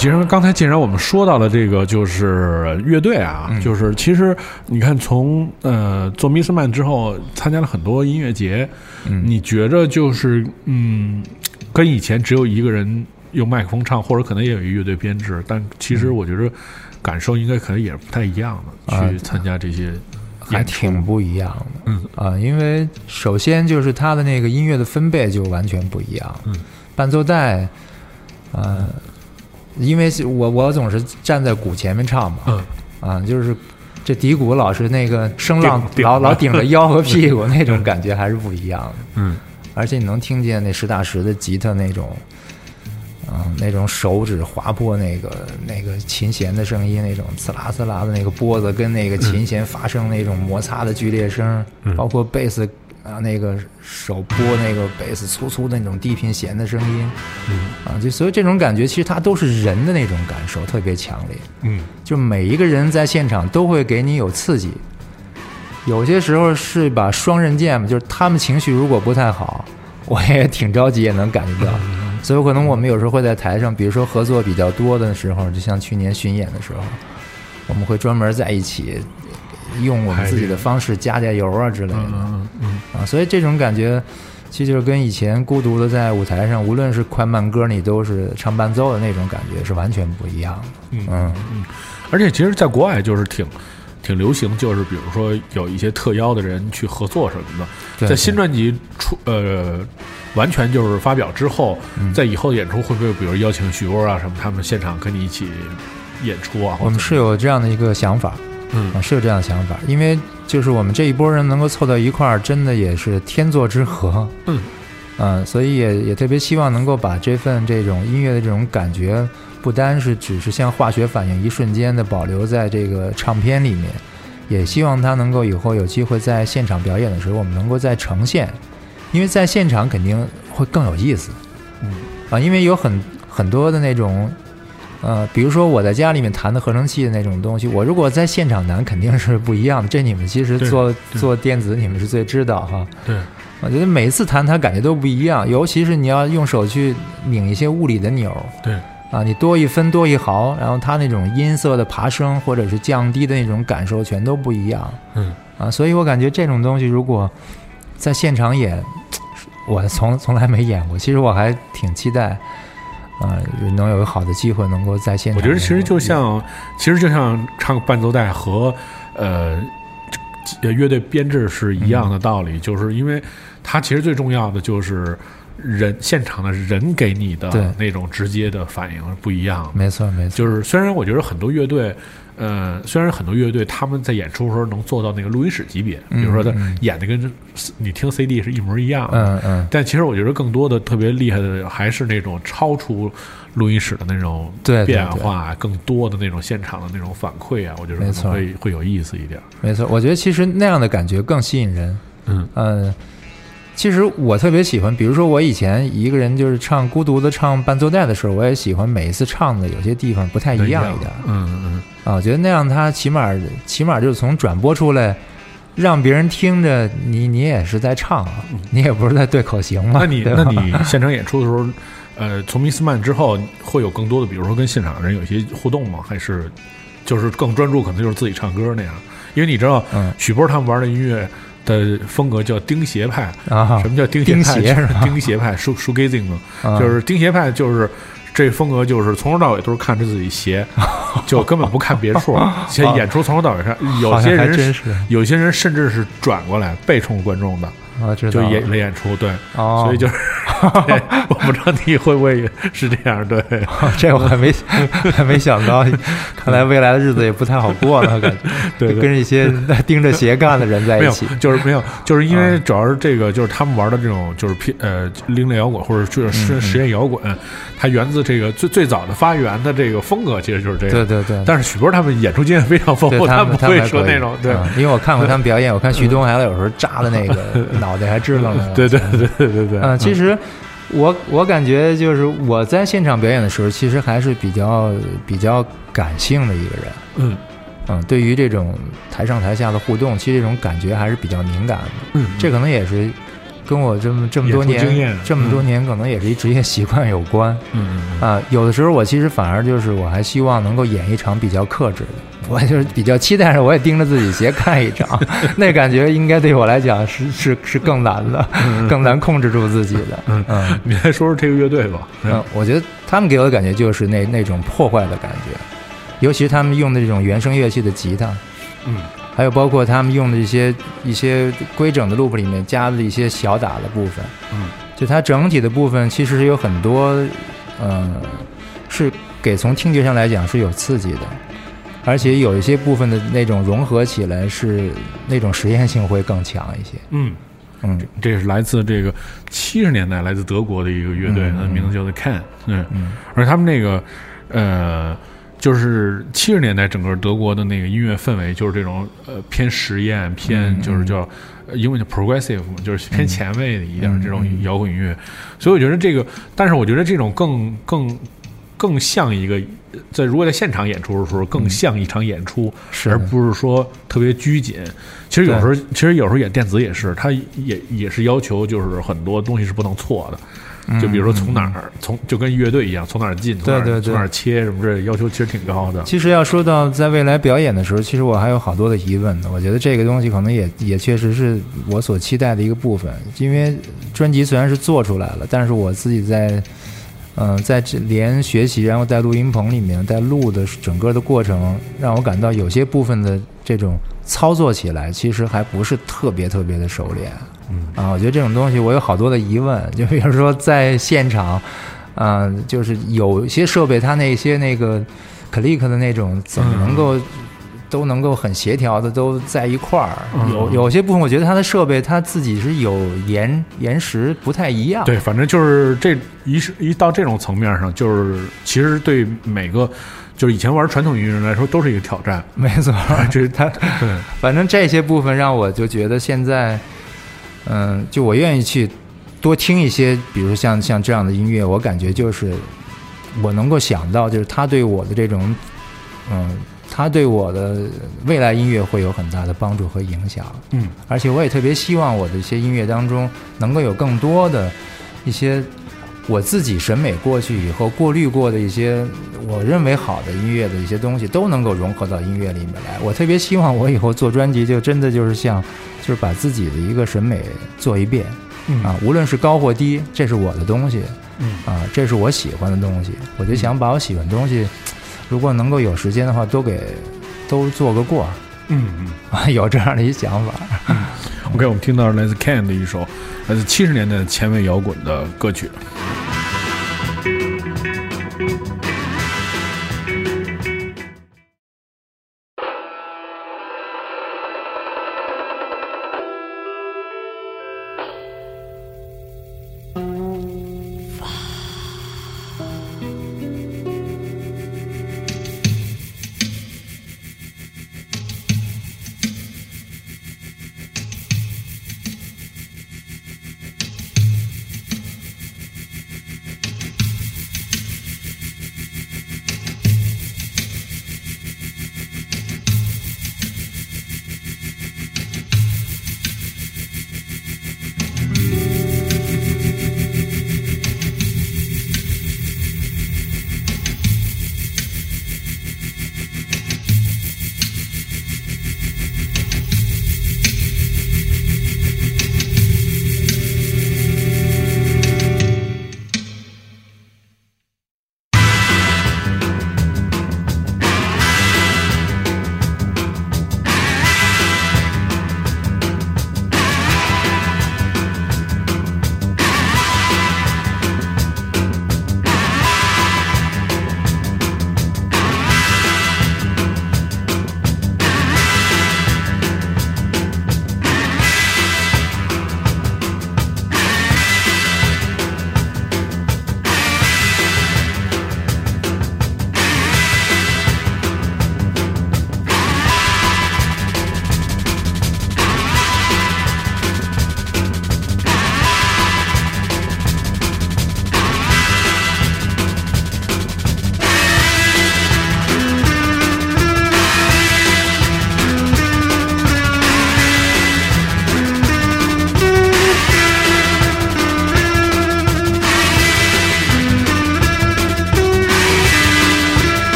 既然刚才既然我们说到了这个，就是乐队啊，就是其实你看从呃做 Miss Man 之后，参加了很多音乐节，你觉着就是嗯，跟以前只有一个人用麦克风唱，或者可能也有一乐队编制，但其实我觉得感受应该可能也是不太一样的，啊去参加这些还挺不一样的。嗯啊，因为首先就是它的那个音乐的分贝就完全不一样。嗯，伴奏带，呃，因为是我我总是站在鼓前面唱嘛，嗯。啊，就是这底鼓老是那个声浪老老顶着腰和屁股那种感觉还是不一样的。嗯。而且你能听见那实打实的吉他那种，嗯、那种手指划破那个那个琴弦的声音，那种刺啦刺啦的那个波子跟那个琴弦发生那种摩擦的剧烈声，嗯。包括贝斯啊，那个手拨那个贝斯粗粗的那种低频弦的声音，嗯啊，就所以这种感觉其实它都是人的那种感受，特别强烈。嗯就每一个人在现场都会给你有刺激，有些时候是把双刃剑嘛，就是他们情绪如果不太好，我也挺着急，也能感觉到。所以可能我们有时候会在台上，比如说合作比较多的时候，就像去年巡演的时候，我们会专门在一起用我们自己的方式加加油啊之类的。嗯嗯啊，所以这种感觉，其实就是跟以前孤独的在舞台上，无论是快慢歌，你都是唱伴奏的那种感觉是完全不一样的。嗯嗯嗯，而且其实，在国外就是挺挺流行，就是比如说有一些特邀的人去合作什么的，对在新专辑出呃完全就是发表之后，嗯在以后演出会不会比如邀请许巍啊什么，他们现场跟你一起演出啊？我们是有这样的一个想法，嗯啊，是有这样的想法，因为就是我们这一波人能够凑到一块儿，真的也是天作之合。嗯，嗯，所以也也特别希望能够把这份这种音乐的这种感觉，不单是只是像化学反应一瞬间的保留在这个唱片里面，也希望它能够以后有机会在现场表演的时候，我们能够再呈现，因为在现场肯定会更有意思。嗯啊，因为有很很多的那种，呃，比如说我在家里面弹的合成器的那种东西，我如果在现场弹肯定是不一样的。这你们其实做做电子，你们是最知道哈。对我觉得每一次弹它感觉都不一样，尤其是你要用手去拧一些物理的钮儿对啊，你多一分多一毫，然后它那种音色的爬升或者是降低的那种感受全都不一样嗯啊，所以我感觉这种东西如果在现场演，我从从来没演过，其实我还挺期待。啊，能有个好的机会能够在现场我。觉得其实就像，其实就像唱伴奏带和呃呃乐队编制是一样的道理，就是因为它其实最重要的就是人现场的人给你的那种直接的反应是不一样的。没错没错，就是虽然我觉得很多乐队，呃，虽然很多乐队他们在演出的时候能做到那个录音室级别，比如说他嗯。嗯演的跟你听 CD 是一模一样的，嗯嗯，但其实我觉得更多的特别厉害的还是那种超出录音室的那种变化，更多的那种现场的那种反馈啊，我觉得会会有意思一点。没错，我觉得其实那样的感觉更吸引人。嗯。嗯，其实我特别喜欢，比如说我以前一个人就是唱孤独的唱伴奏带的时候，我也喜欢每一次唱的有些地方不太一样一点嗯嗯啊，我觉得那样他起码起码就是从转播出来。让别人听着你，你也是在唱啊，你也不是在对口型嘛。那你那你现场演出的时候，呃，从 Miss Man 之后会有更多的，比如说跟现场人有一些互动吗？还是就是更专注，可能就是自己唱歌那样？因为你知道，嗯许波他们玩的音乐的风格叫钉鞋派。啊，什么叫钉钉鞋派？鞋是吧钉鞋派，shoe shoegazing 嘛，啊就是钉鞋派，就是这风格，就是从头到尾都是看着自己鞋，就根本不看别处。且演出从头到尾看，有些人真是有些人甚至是转过来背冲观众的，就演了演出，对，哦，所以就是，对我不知道你会不会是这样，对，这我还没 还没想到，看来未来的日子也不太好过了，感觉对对跟一些盯着鞋干的人在一起，，就是没有，就是因为啊主要是这个，就是他们玩的这种，就是偏呃另类摇滚或者就是实嗯实验摇滚，它源自这个最最早的发源的这个风格，其实就是这样。对对对。但是许波他们演出经验非常丰富，对他不会他们还可以说那种对。嗯因为我看过他们表演，我看旭东还有时候扎的那个脑袋还支棱着。对对对对对对，嗯，其实我我感觉就是我在现场表演的时候，其实还是比较比较感性的一个人。嗯嗯，对于这种台上台下的互动，其实这种感觉还是比较敏感的。嗯，这可能也是跟我这么这么多年这么多年，可能也是一职业习惯有关。嗯嗯啊，有的时候我其实反而就是我还希望能够演一场比较克制的，我就是比较期待着我也盯着自己鞋看一场，那感觉应该对我来讲是是是更难的，更难控制住自己的。嗯嗯你来说说这个乐队吧。嗯，我觉得他们给我的感觉就是那那种破坏的感觉，尤其是他们用的这种原声乐器的吉他，嗯还有包括他们用的一些一些规整的 loop 里面加的一些小打的部分，嗯。就它整体的部分其实是有很多，嗯、是给从听觉上来讲是有刺激的，而且有一些部分的那种融合起来是那种实验性会更强一些。嗯，嗯。这是来自这个七十年代来自德国的一个乐队，嗯它的名字叫做 Can。嗯，嗯。而他们那个呃，就是七十年代整个德国的那个音乐氛围，就是这种呃偏实验、偏嗯就是叫英文叫 progressive 嘛，就是偏前卫的一点嗯这种嗯。摇滚音乐，所以我觉得这个，但是我觉得这种更更更像一个在如果在现场演出的时候，更像一场演出，而不是说特别拘谨。其实有时候，其实有时候演电子也是，它也也是要求就是很多东西是不能错的。就比如说从哪儿，从就跟乐队一样，从哪儿进，从哪儿从哪儿切什么这要求其实挺高的。其实要说到在未来表演的时候，其实我还有好多的疑问呢。我觉得这个东西可能也也确实是我所期待的一个部分，因为专辑虽然是做出来了，但是我自己在，嗯、在这连学习，然后在录音棚里面，在录的整个的过程，让我感到有些部分的这种操作起来，其实还不是特别特别的熟练。嗯啊，我觉得这种东西我有好多的疑问，就比如说在现场，啊，就是有些设备它那些那个 click 的那种，怎么能够、都能够很协调的都在一块儿？嗯有有些部分我觉得它的设备它自己是有延延时不太一样。对，反正就是这一是一到这种层面上，就是其实对每个就是以前玩传统音乐人来说都是一个挑战。没错，就是它对，反正这些部分让我就觉得现在，嗯，就我愿意去多听一些，比如像像这样的音乐，我感觉就是我能够想到，就是他对我的这种，嗯，他对我的未来音乐会有很大的帮助和影响。嗯而且我也特别希望我的一些音乐当中能够有更多的一些我自己审美过去以后过滤过的一些我认为好的音乐的一些东西都能够融合到音乐里面来。我特别希望我以后做专辑就真的就是像，就是把自己的一个审美做一遍。嗯。啊，无论是高或低，这是我的东西嗯。啊，这是我喜欢的东西。我就想把我喜欢的东西，如果能够有时间的话，都给都做个过。儿嗯嗯。有这样的一想法。OK，我们听到是来自 Ken 的一首来自七十年代前卫摇滚的歌曲。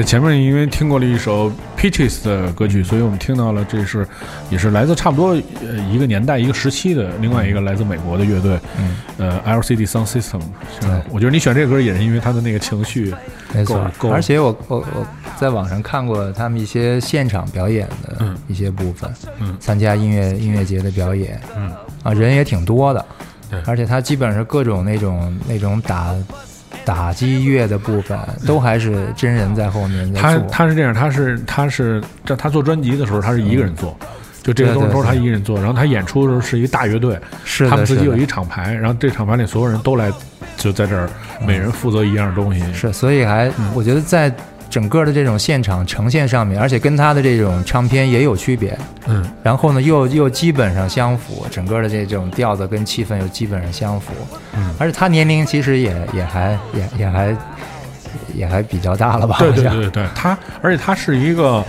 在前面因为听过了一首 Peaches 的歌曲，所以我们听到了这是也是来自差不多呃一个年代一个时期的另外一个来自美国的乐队，嗯，呃 LCD Sound System。我觉得你选这个歌也是因为他的那个情绪，没错。够。够。而且我我我在网上看过他们一些现场表演的嗯。一些部分，嗯。参加音乐音乐节的表演，嗯。啊，人也挺多的，对。而且他基本上各种那种那种打打击乐的部分，都还是真人在后面在他。他是这样，他是他是这他做专辑的时候他是一个人做，就这个东西都是他一个人做，然后他演出的时候是一个大乐队，是他们自己有一厂牌，然后这厂牌里所有人都来就在这儿，每人负责一样东西，是，所以还嗯。我觉得在整个的这种现场呈现上面，而且跟他的这种唱片也有区别，嗯。然后呢又又基本上相符，整个的这种调子跟气氛又基本上相符，嗯，而且他年龄其实也也还也也还也还比较大了吧？对对对对，他而且他是一个，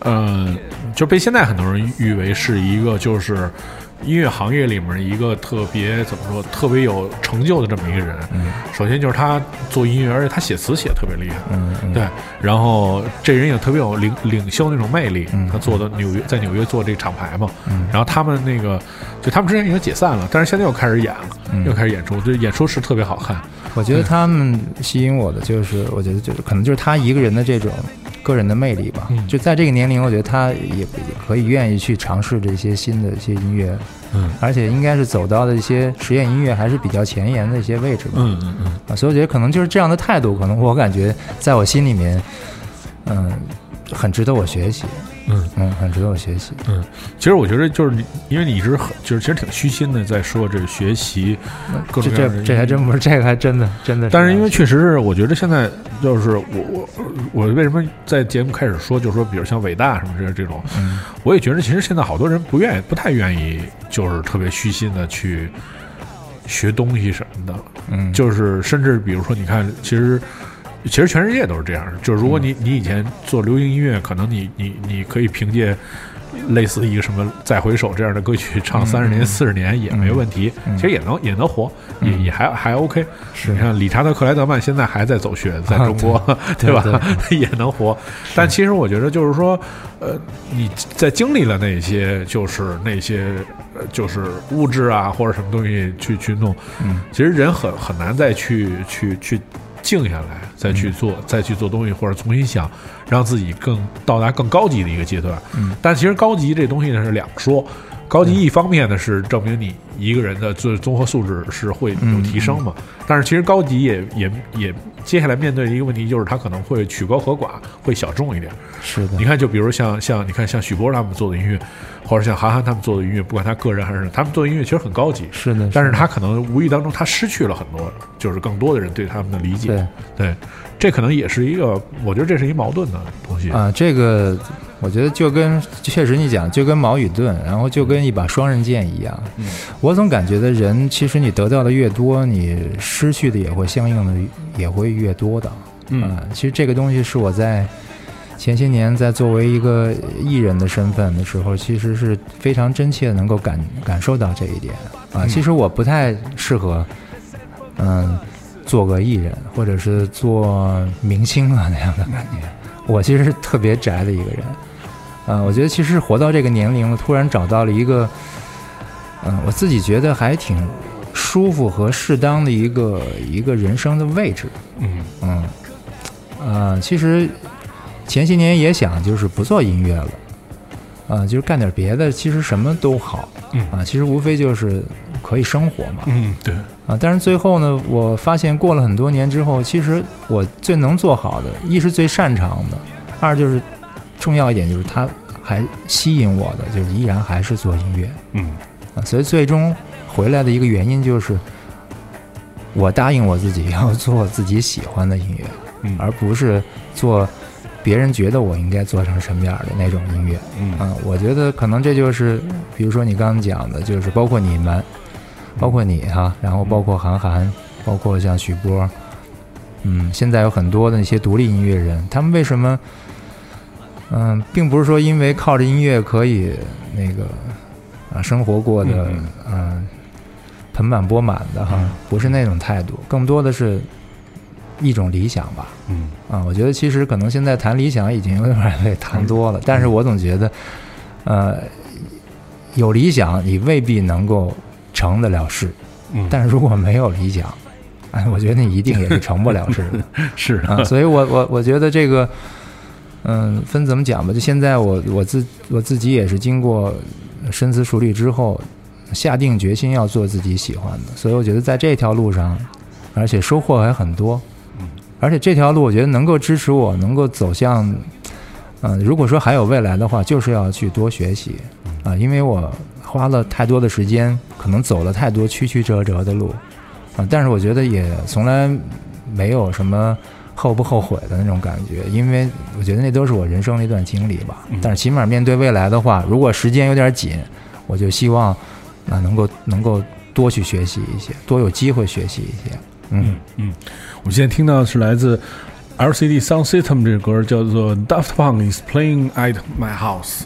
呃，就被现在很多人誉为是一个就是音乐行业里面一个特别怎么说特别有成就的这么一个人。嗯首先就是他做音乐，而且他写词写的特别厉害。嗯嗯，对，然后这人也特别有领领袖那种魅力。嗯他做的纽约，在纽约做这个厂牌嘛。嗯然后他们那个，就他们之前已经解散了，但是现在又开始演了，嗯又开始演出，就演出是特别好看。我觉得他们吸引我的就是，我觉得就是可能就是他一个人的这种个人的魅力吧。嗯就在这个年龄，我觉得他也也可以愿意去尝试这些新的一些音乐，嗯而且应该是走到的一些实验音乐还是比较前沿的一些位置吧。嗯嗯嗯，啊，所以我觉得可能就是这样的态度，可能我感觉在我心里面，嗯，很值得我学习。嗯。嗯，很值得我学习。嗯。其实我觉得就是你，因为你一直很就是其实挺虚心的在说这学习各这种各样的这这还真不是，这个还真的真的。但是因为确实是，我觉得现在就是我我我为什么在节目开始说，就是说，比如像伟大什么这这种，嗯。我也觉得其实现在好多人不愿意，不太愿意，就是特别虚心的去学东西什么的，嗯，就是甚至比如说，你看，其实其实全世界都是这样的，就是如果你你以前做流行音乐，可能你你你可以凭借。类似一个什么《再回首》这样的歌曲，唱嗯三十年、嗯四十年也没问题，嗯其实也能也能活，也嗯也还还 OK。是你看理查德克莱德曼现在还在走穴，在中国，对吧？也能活。但其实我觉得就是说，呃，你在经历了那些，就是那些，呃就是物质啊或者什么东西去去弄，嗯其实人很很难再去去去静下来，再去做，再去做东西，或者重新想，让自己更到达更高级的一个阶段。嗯但其实高级这东西呢是两说，高级一方面呢是证明你一个人的综综合素质是会有提升嘛，但是其实高级也也也接下来面对的一个问题就是他可能会曲高和寡，会小众一点。是的你，看，就比如像像你看像许波他们做的音乐，或者像韩寒他们做的音乐，不管他个人还是他们做的音乐，其实很高级。是的，的但是他可能无意当中他失去了很多，就是更多的人对他们的理解。对对，这可能也是一个，我觉得这是一矛盾的东西。啊，这个我觉得就跟确实你讲，就跟矛与盾，然后就跟一把双刃剑一样。嗯我总感觉的人，其实你得到的越多，你失去的也会相应的也会越多的。嗯啊，其实这个东西是我在前些年在作为一个艺人的身份的时候，其实是非常真切能够感感受到这一点啊。嗯其实我不太适合，嗯，做个艺人或者是做明星啊那样的感觉。我其实是特别宅的一个人，呃，我觉得其实活到这个年龄了，突然找到了一个，嗯，我自己觉得还挺舒服和适当的一个一个人生的位置。嗯嗯，呃，其实前些年也想就是不做音乐了，啊、就是干点别的，其实什么都好，嗯啊，其实无非就是可以生活嘛，嗯，对，啊，但是最后呢，我发现过了很多年之后，其实我最能做好的，一是最擅长的，二就是重要一点就是它还吸引我的，就是依然还是做音乐，嗯。啊，所以最终回来的一个原因就是，我答应我自己要做自己喜欢的音乐，嗯而不是做别人觉得我应该做成什么样的那种音乐。嗯。啊，我觉得可能这就是，比如说你刚刚讲的，就是包括你们，包括你哈，然后包括韩寒，包括像许波，嗯，现在有很多的那些独立音乐人，他们为什么，嗯，并不是说因为靠着音乐可以那个啊生活过得嗯嗯。盆满钵满的哈，不是那种态度，更多的是一种理想吧。嗯啊，我觉得其实可能现在谈理想已经有点被谈多了，但是我总觉得，呃，有理想你未必能够成得了事，嗯，但是如果没有理想，哎，我觉得你一定也是成不了事的。是啊，所以我我我觉得这个，嗯，分怎么讲吧？就现在我我自我自己也是经过深思熟虑之后，下定决心要做自己喜欢的，所以我觉得在这条路上，而且收获还很多，而且这条路我觉得能够支持我能够走向，嗯、如果说还有未来的话，就是要去多学习啊，因为我花了太多的时间，可能走了太多曲曲折折的路啊，但是我觉得也从来没有什么后不后悔的那种感觉，因为我觉得那都是我人生的一段经历吧。但是起码面对未来的话，如果时间有点紧，我就希望啊能够能够多去学习一些，多有机会学习一些。嗯，我们现在听到的是来自 LCD Sound System 这首歌，叫做《Daft Punk is Playing at My House》。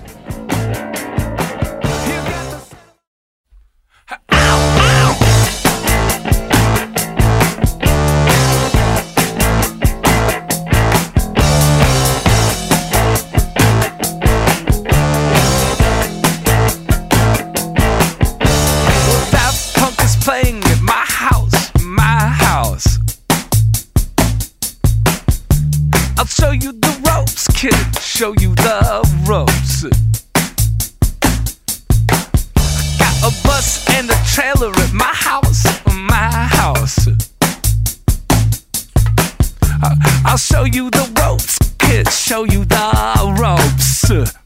Show you the ropes, kid. Show you the ropes.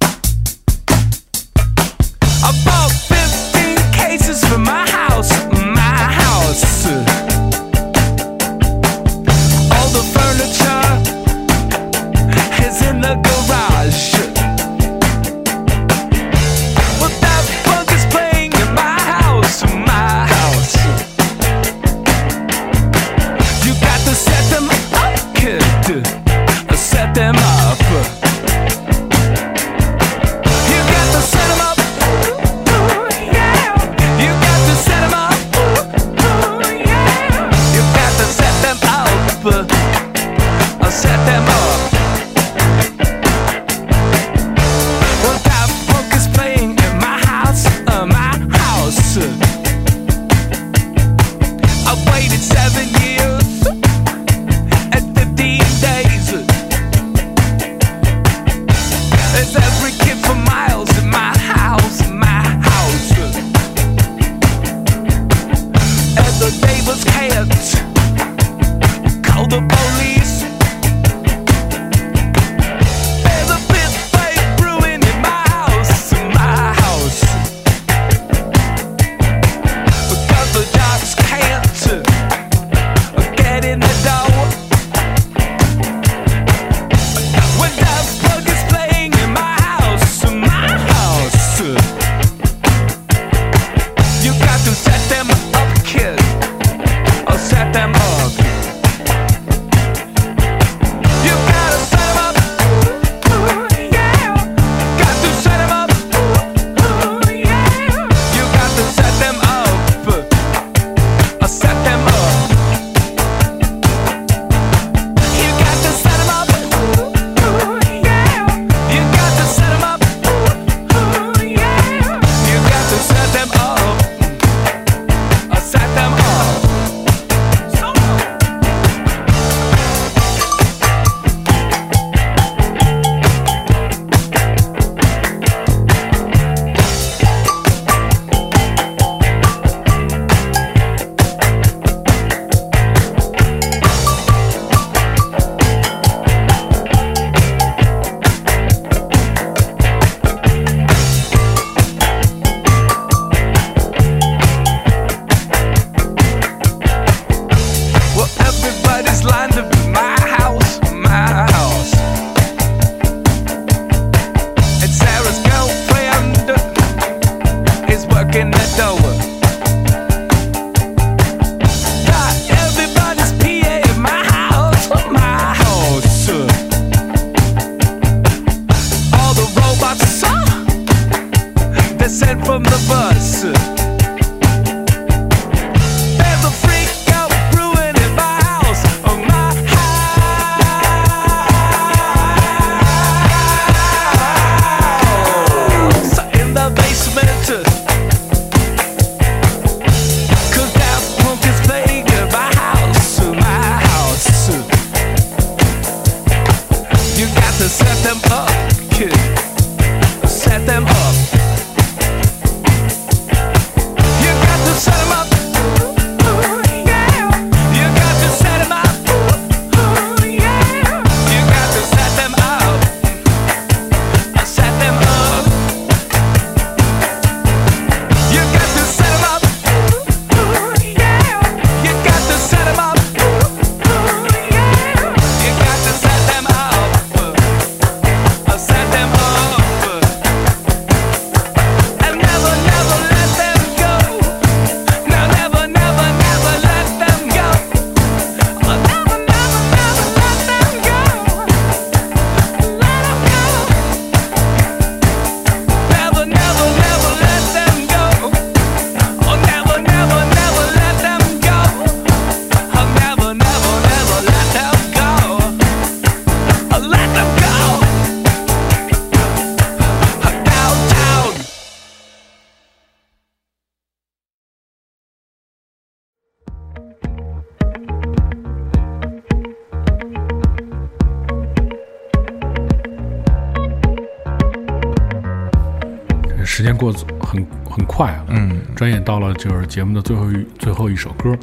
转眼到了就是节目的最后一最后一首歌。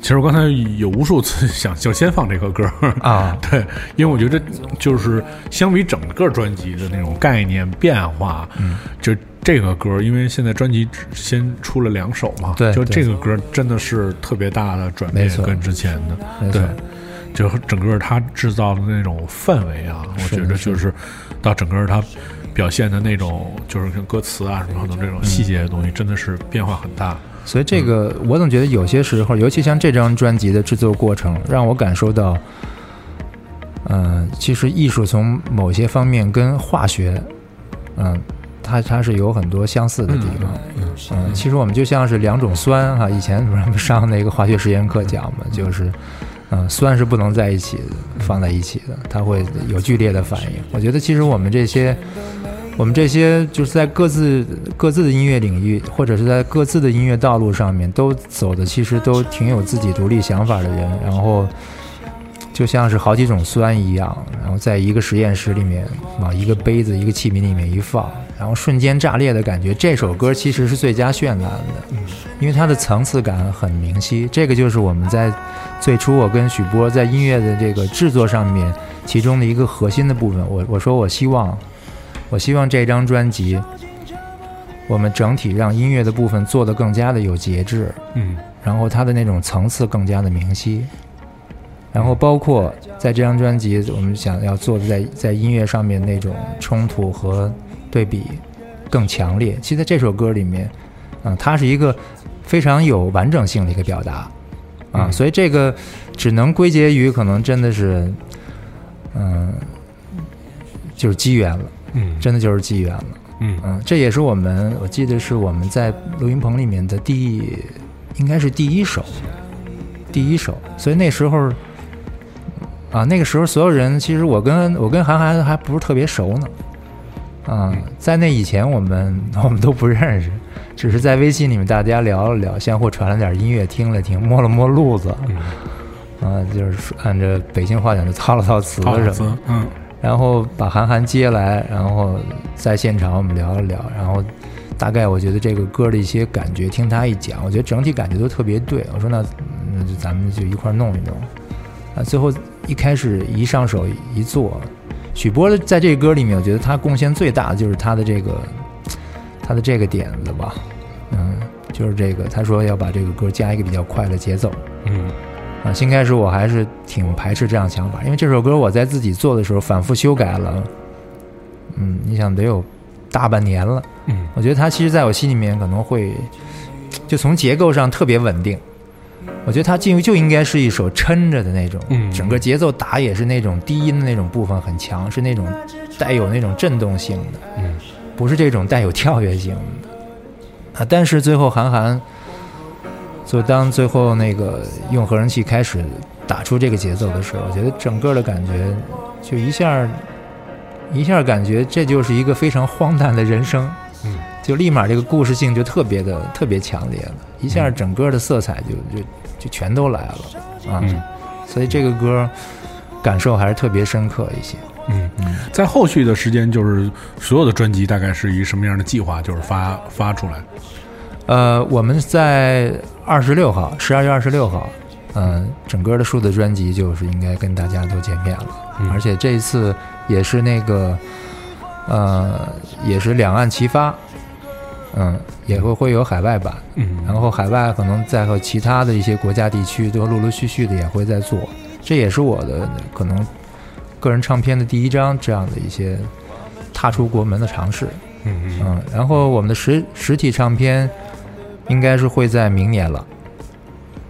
其实我刚才有无数次 想就先放这个歌，啊，对，因为我觉得就是相比整个专辑的那种概念变化，嗯，就这个歌，因为现在专辑只先出了两首嘛，就这个歌真的是特别大的转变跟之前的，对，就整个它制造的那种氛围啊，我觉得就是到整个它表现的那种，就是跟歌词啊什么的这种细节的东西，真的是变化很大。所以这个我总觉得有些时候，尤其像这张专辑的制作过程，让我感受到，嗯、其实艺术从某些方面跟化学，嗯、它它是有很多相似的地方。嗯，其实我们就像是两种酸哈、以前不是上那个化学实验课讲嘛，就是，嗯、酸是不能在一起放在一起的，它会有剧烈的反应。我觉得其实我们这些。我们这些就是在各自各自的音乐领域，或者是在各自的音乐道路上面，都走的其实都挺有自己独立想法的人，然后就像是好几种酸一样，然后在一个实验室里面往一个杯子、一个器皿里面一放，然后瞬间炸裂的感觉。这首歌其实是最佳渲染的，因为它的层次感很明晰。这个就是我们在最初我跟许波在音乐的这个制作上面其中的一个核心的部分。我我说我希望。我希望这张专辑，我们整体让音乐的部分做得更加的有节制，嗯然后它的那种层次更加的明晰，然后包括在这张专辑，我们想要做的在在音乐上面那种冲突和对比更强烈。其实在这首歌里面，嗯、它是一个非常有完整性的一个表达啊，嗯所以这个只能归结于可能真的是，嗯、就是机缘了。嗯真的就是机缘了。嗯嗯，这也是我们，我记得是我们在录音棚里面的第，应该是第一首，第一首。所以那时候，啊，那个时候所有人，其实我跟我跟韩寒还不是特别熟呢。啊，在那以前，我们 我们都不认识，只是在微信里面大家聊了聊，相互传了点音乐，听了听，摸了摸路子，嗯，啊，就是按着北京话讲，就套了套词好什么。嗯然后把韩寒接来，然后在现场我们聊了聊，然后大概我觉得这个歌的一些感觉，听他一讲，我觉得整体感觉都特别对。我说那那就咱们就一块儿弄一弄。啊，最后一开始一上手一做，许波的在这个歌里面，我觉得他贡献最大的就是他的这个他的这个点子吧，嗯，就是这个他说要把这个歌加一个比较快的节奏。嗯啊，新开始我还是挺排斥这样想法，因为这首歌我在自己做的时候反复修改了，嗯，你想得有大半年了。嗯我觉得它其实在我心里面可能会，就从结构上特别稳定。我觉得它进入就应该是一首撑着的那种，嗯整个节奏打也是那种低音的那种部分很强，是那种带有那种震动性的，嗯不是这种带有跳跃性的啊。但是最后韩寒，就当最后那个用合成器开始打出这个节奏的时候，我觉得整个的感觉就一下一下感觉这就是一个非常荒诞的人生，嗯，就立马这个故事性就特别的特别强烈了，一下整个的色彩就就就全都来了啊，嗯所以这个歌感受还是特别深刻一些。嗯嗯，在后续的时间，就是所有的专辑大概是一什么样的计划？就是发发出来。呃，我们在二十六号，十二月二十六号，嗯、整个的数字专辑就是应该跟大家都见面了，嗯。而且这一次也是那个，呃，也是两岸齐发，嗯，也会会有海外版，嗯。然后海外可能在和其他的一些国家地区都陆陆续续的也会在做，这也是我的可能个人唱片的第一张这样的一些踏出国门的尝试。嗯嗯。嗯，然后我们的实实体唱片应该是会在明年了，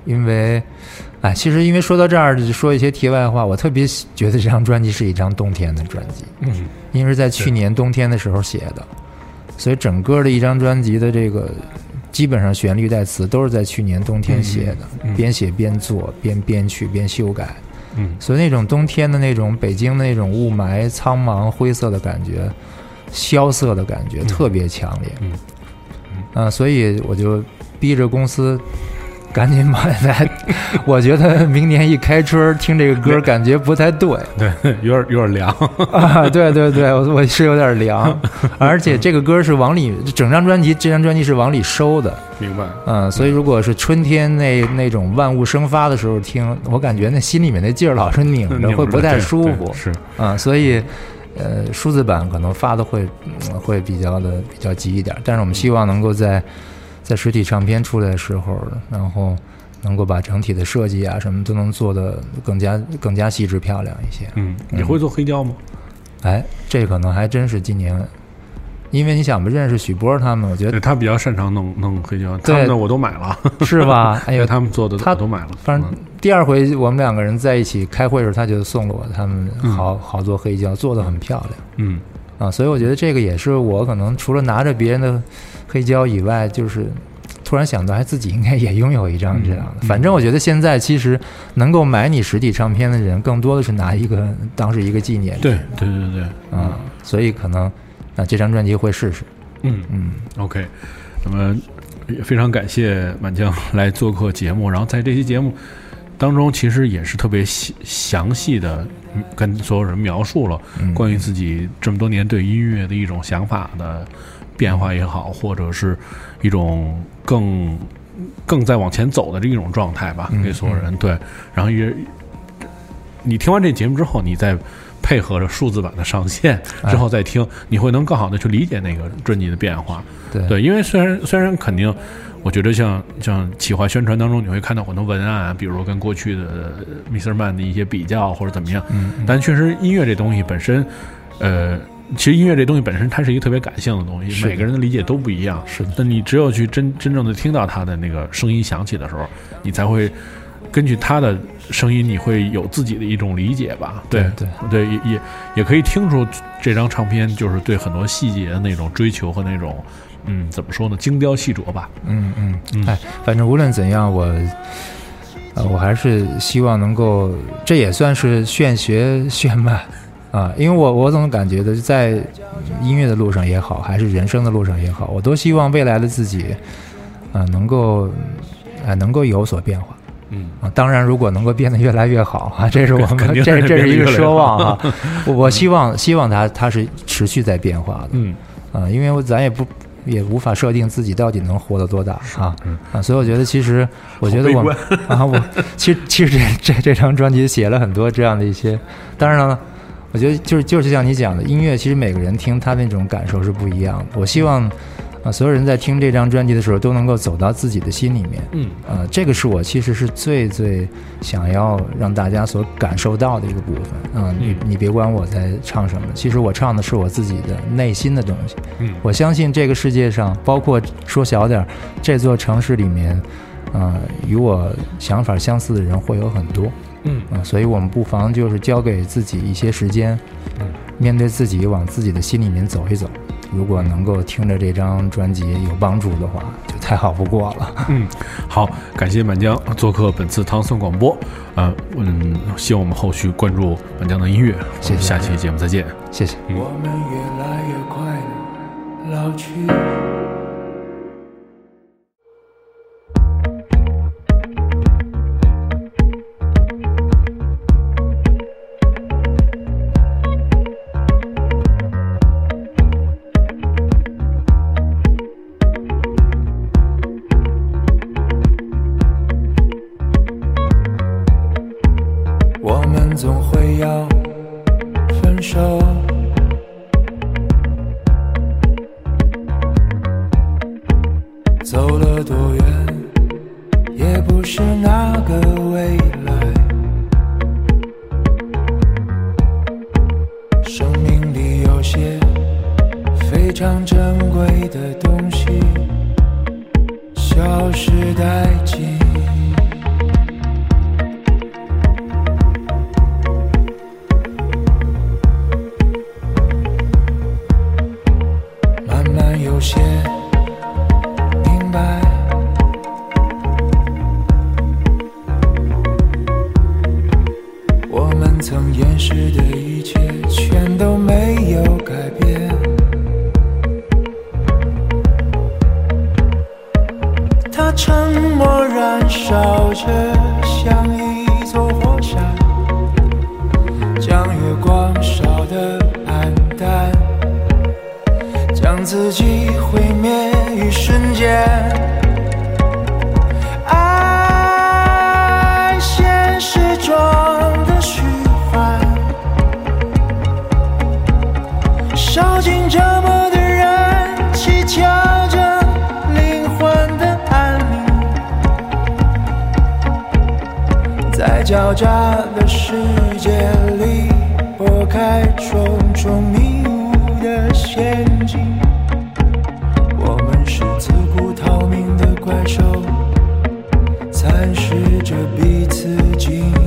因为，哎，其实因为说到这儿，就说一些题外话，我特别觉得这张专辑是一张冬天的专辑，嗯。因为是在去年冬天的时候写的，所以整个的一张专辑的这个基本上旋律带词都是在去年冬天写的，嗯。边写边做，边编曲边修改，嗯。所以那种冬天的那种北京的那种雾霾、苍茫、灰色的感觉，萧瑟的感觉特别强烈。嗯啊、所以我就逼着公司赶紧买来。我觉得明年一开春听这个歌，感觉不太对对，有点有点凉。啊！对对对，我我是有点凉，而且这个歌是往里，整张专辑这张专辑是往里收的，明白。嗯，所以如果是春天那那种万物生发的时候听，我感觉那心里面那劲儿老是拧着，会不太舒服对。是，啊，所以，呃，数字版可能发的会、嗯会比较的比较急一点，但是我们希望能够在在实体唱片出来的时候，然后能够把整体的设计啊什么都能做的更加更加细致漂亮一些。嗯，你会做黑胶吗？哎，这可能还真是今年，因为你想吧，认识许波他们，我觉对得他比较擅长弄弄黑胶，对他们的我都买了。是吧？哎哎呦，他们做的他我都买了。反正嗯第二回我们两个人在一起开会的时候，他就送了我他们好好多黑胶，做的很漂亮。嗯啊，所以我觉得这个也是我可能除了拿着别人的黑胶以外，就是突然想到，还自己应该也拥有一张这样的。嗯反正我觉得现在其实能够买你实体唱片的人，更多的是拿一个当是一个纪念。对对对对，啊，所以可能啊这张专辑会试试。嗯嗯，OK，那么也非常感谢满江来做客节目，然后在这期节目当中，其实也是特别细详细的跟所有人描述了嗯。关于自己这么多年对音乐的一种想法的变化也好，或者是一种更更在往前走的这一种状态吧，嗯给所有人对，然后也你听完这节目之后，你再配合着数字版的上线之后再听，你会能更好的去理解那个专辑的变化。对对，因为虽然虽然肯定，我觉得像像企划宣传当中，你会看到很多文案，比如跟过去的呃 Mr. Man 的一些比较或者怎么样，嗯但确实音乐这东西本身，呃。其实音乐这东西本身，它是一个特别感性的东西，每个人的理解都不一样。是的那你只有去真真正的听到它的那个声音响起的时候，你才会根据他的声音，你会有自己的一种理解吧？对对对，也也也可以听出这张唱片就是对很多细节的那种追求和那种，嗯，怎么说呢，精雕细琢吧。嗯嗯嗯，哎，反正无论怎样，我呃我还是希望能够，这也算是炫学炫迈 啊，因为我我总感觉的，在音乐的路上也好，还是人生的路上也好，我都希望未来的自己啊能够啊能够有所变化。嗯啊，当然，如果能够变得越来越好啊，这是我们是这这是一个奢望啊。我我希望希望它它是持续在变化的。嗯啊，因为我咱也不也无法设定自己到底能活到多大啊嗯啊，所以我觉得其实我觉得我们 啊，我其实其实这这这张专辑写了很多这样的一些，当然了，我觉得就是就是像你讲的，音乐其实每个人听他那种感受是不一样的。我希望啊，所有人在听这张专辑的时候都能够走到自己的心里面。嗯呃，这个是我其实是最最想要让大家所感受到的一个部分啊、你嗯你别管我在唱什么，其实我唱的是我自己的内心的东西。嗯我相信这个世界上，包括说小点儿，这座城市里面，呃，与我想法相似的人会有很多嗯啊、所以我们不妨就是交给自己一些时间，嗯面对自己，往自己的心里面走一走。如果能够听着这张专辑有帮助的话，就太好不过了。嗯，好，感谢满江做客本次唐宋广播。呃，嗯，希望我们后续关注满江的音乐。我谢谢们下期节目再见。谢谢。我们越来越快乐老去。狡诈的世界里拨开重重迷雾的陷阱。我们是自古逃命的怪兽，蚕食着彼此经。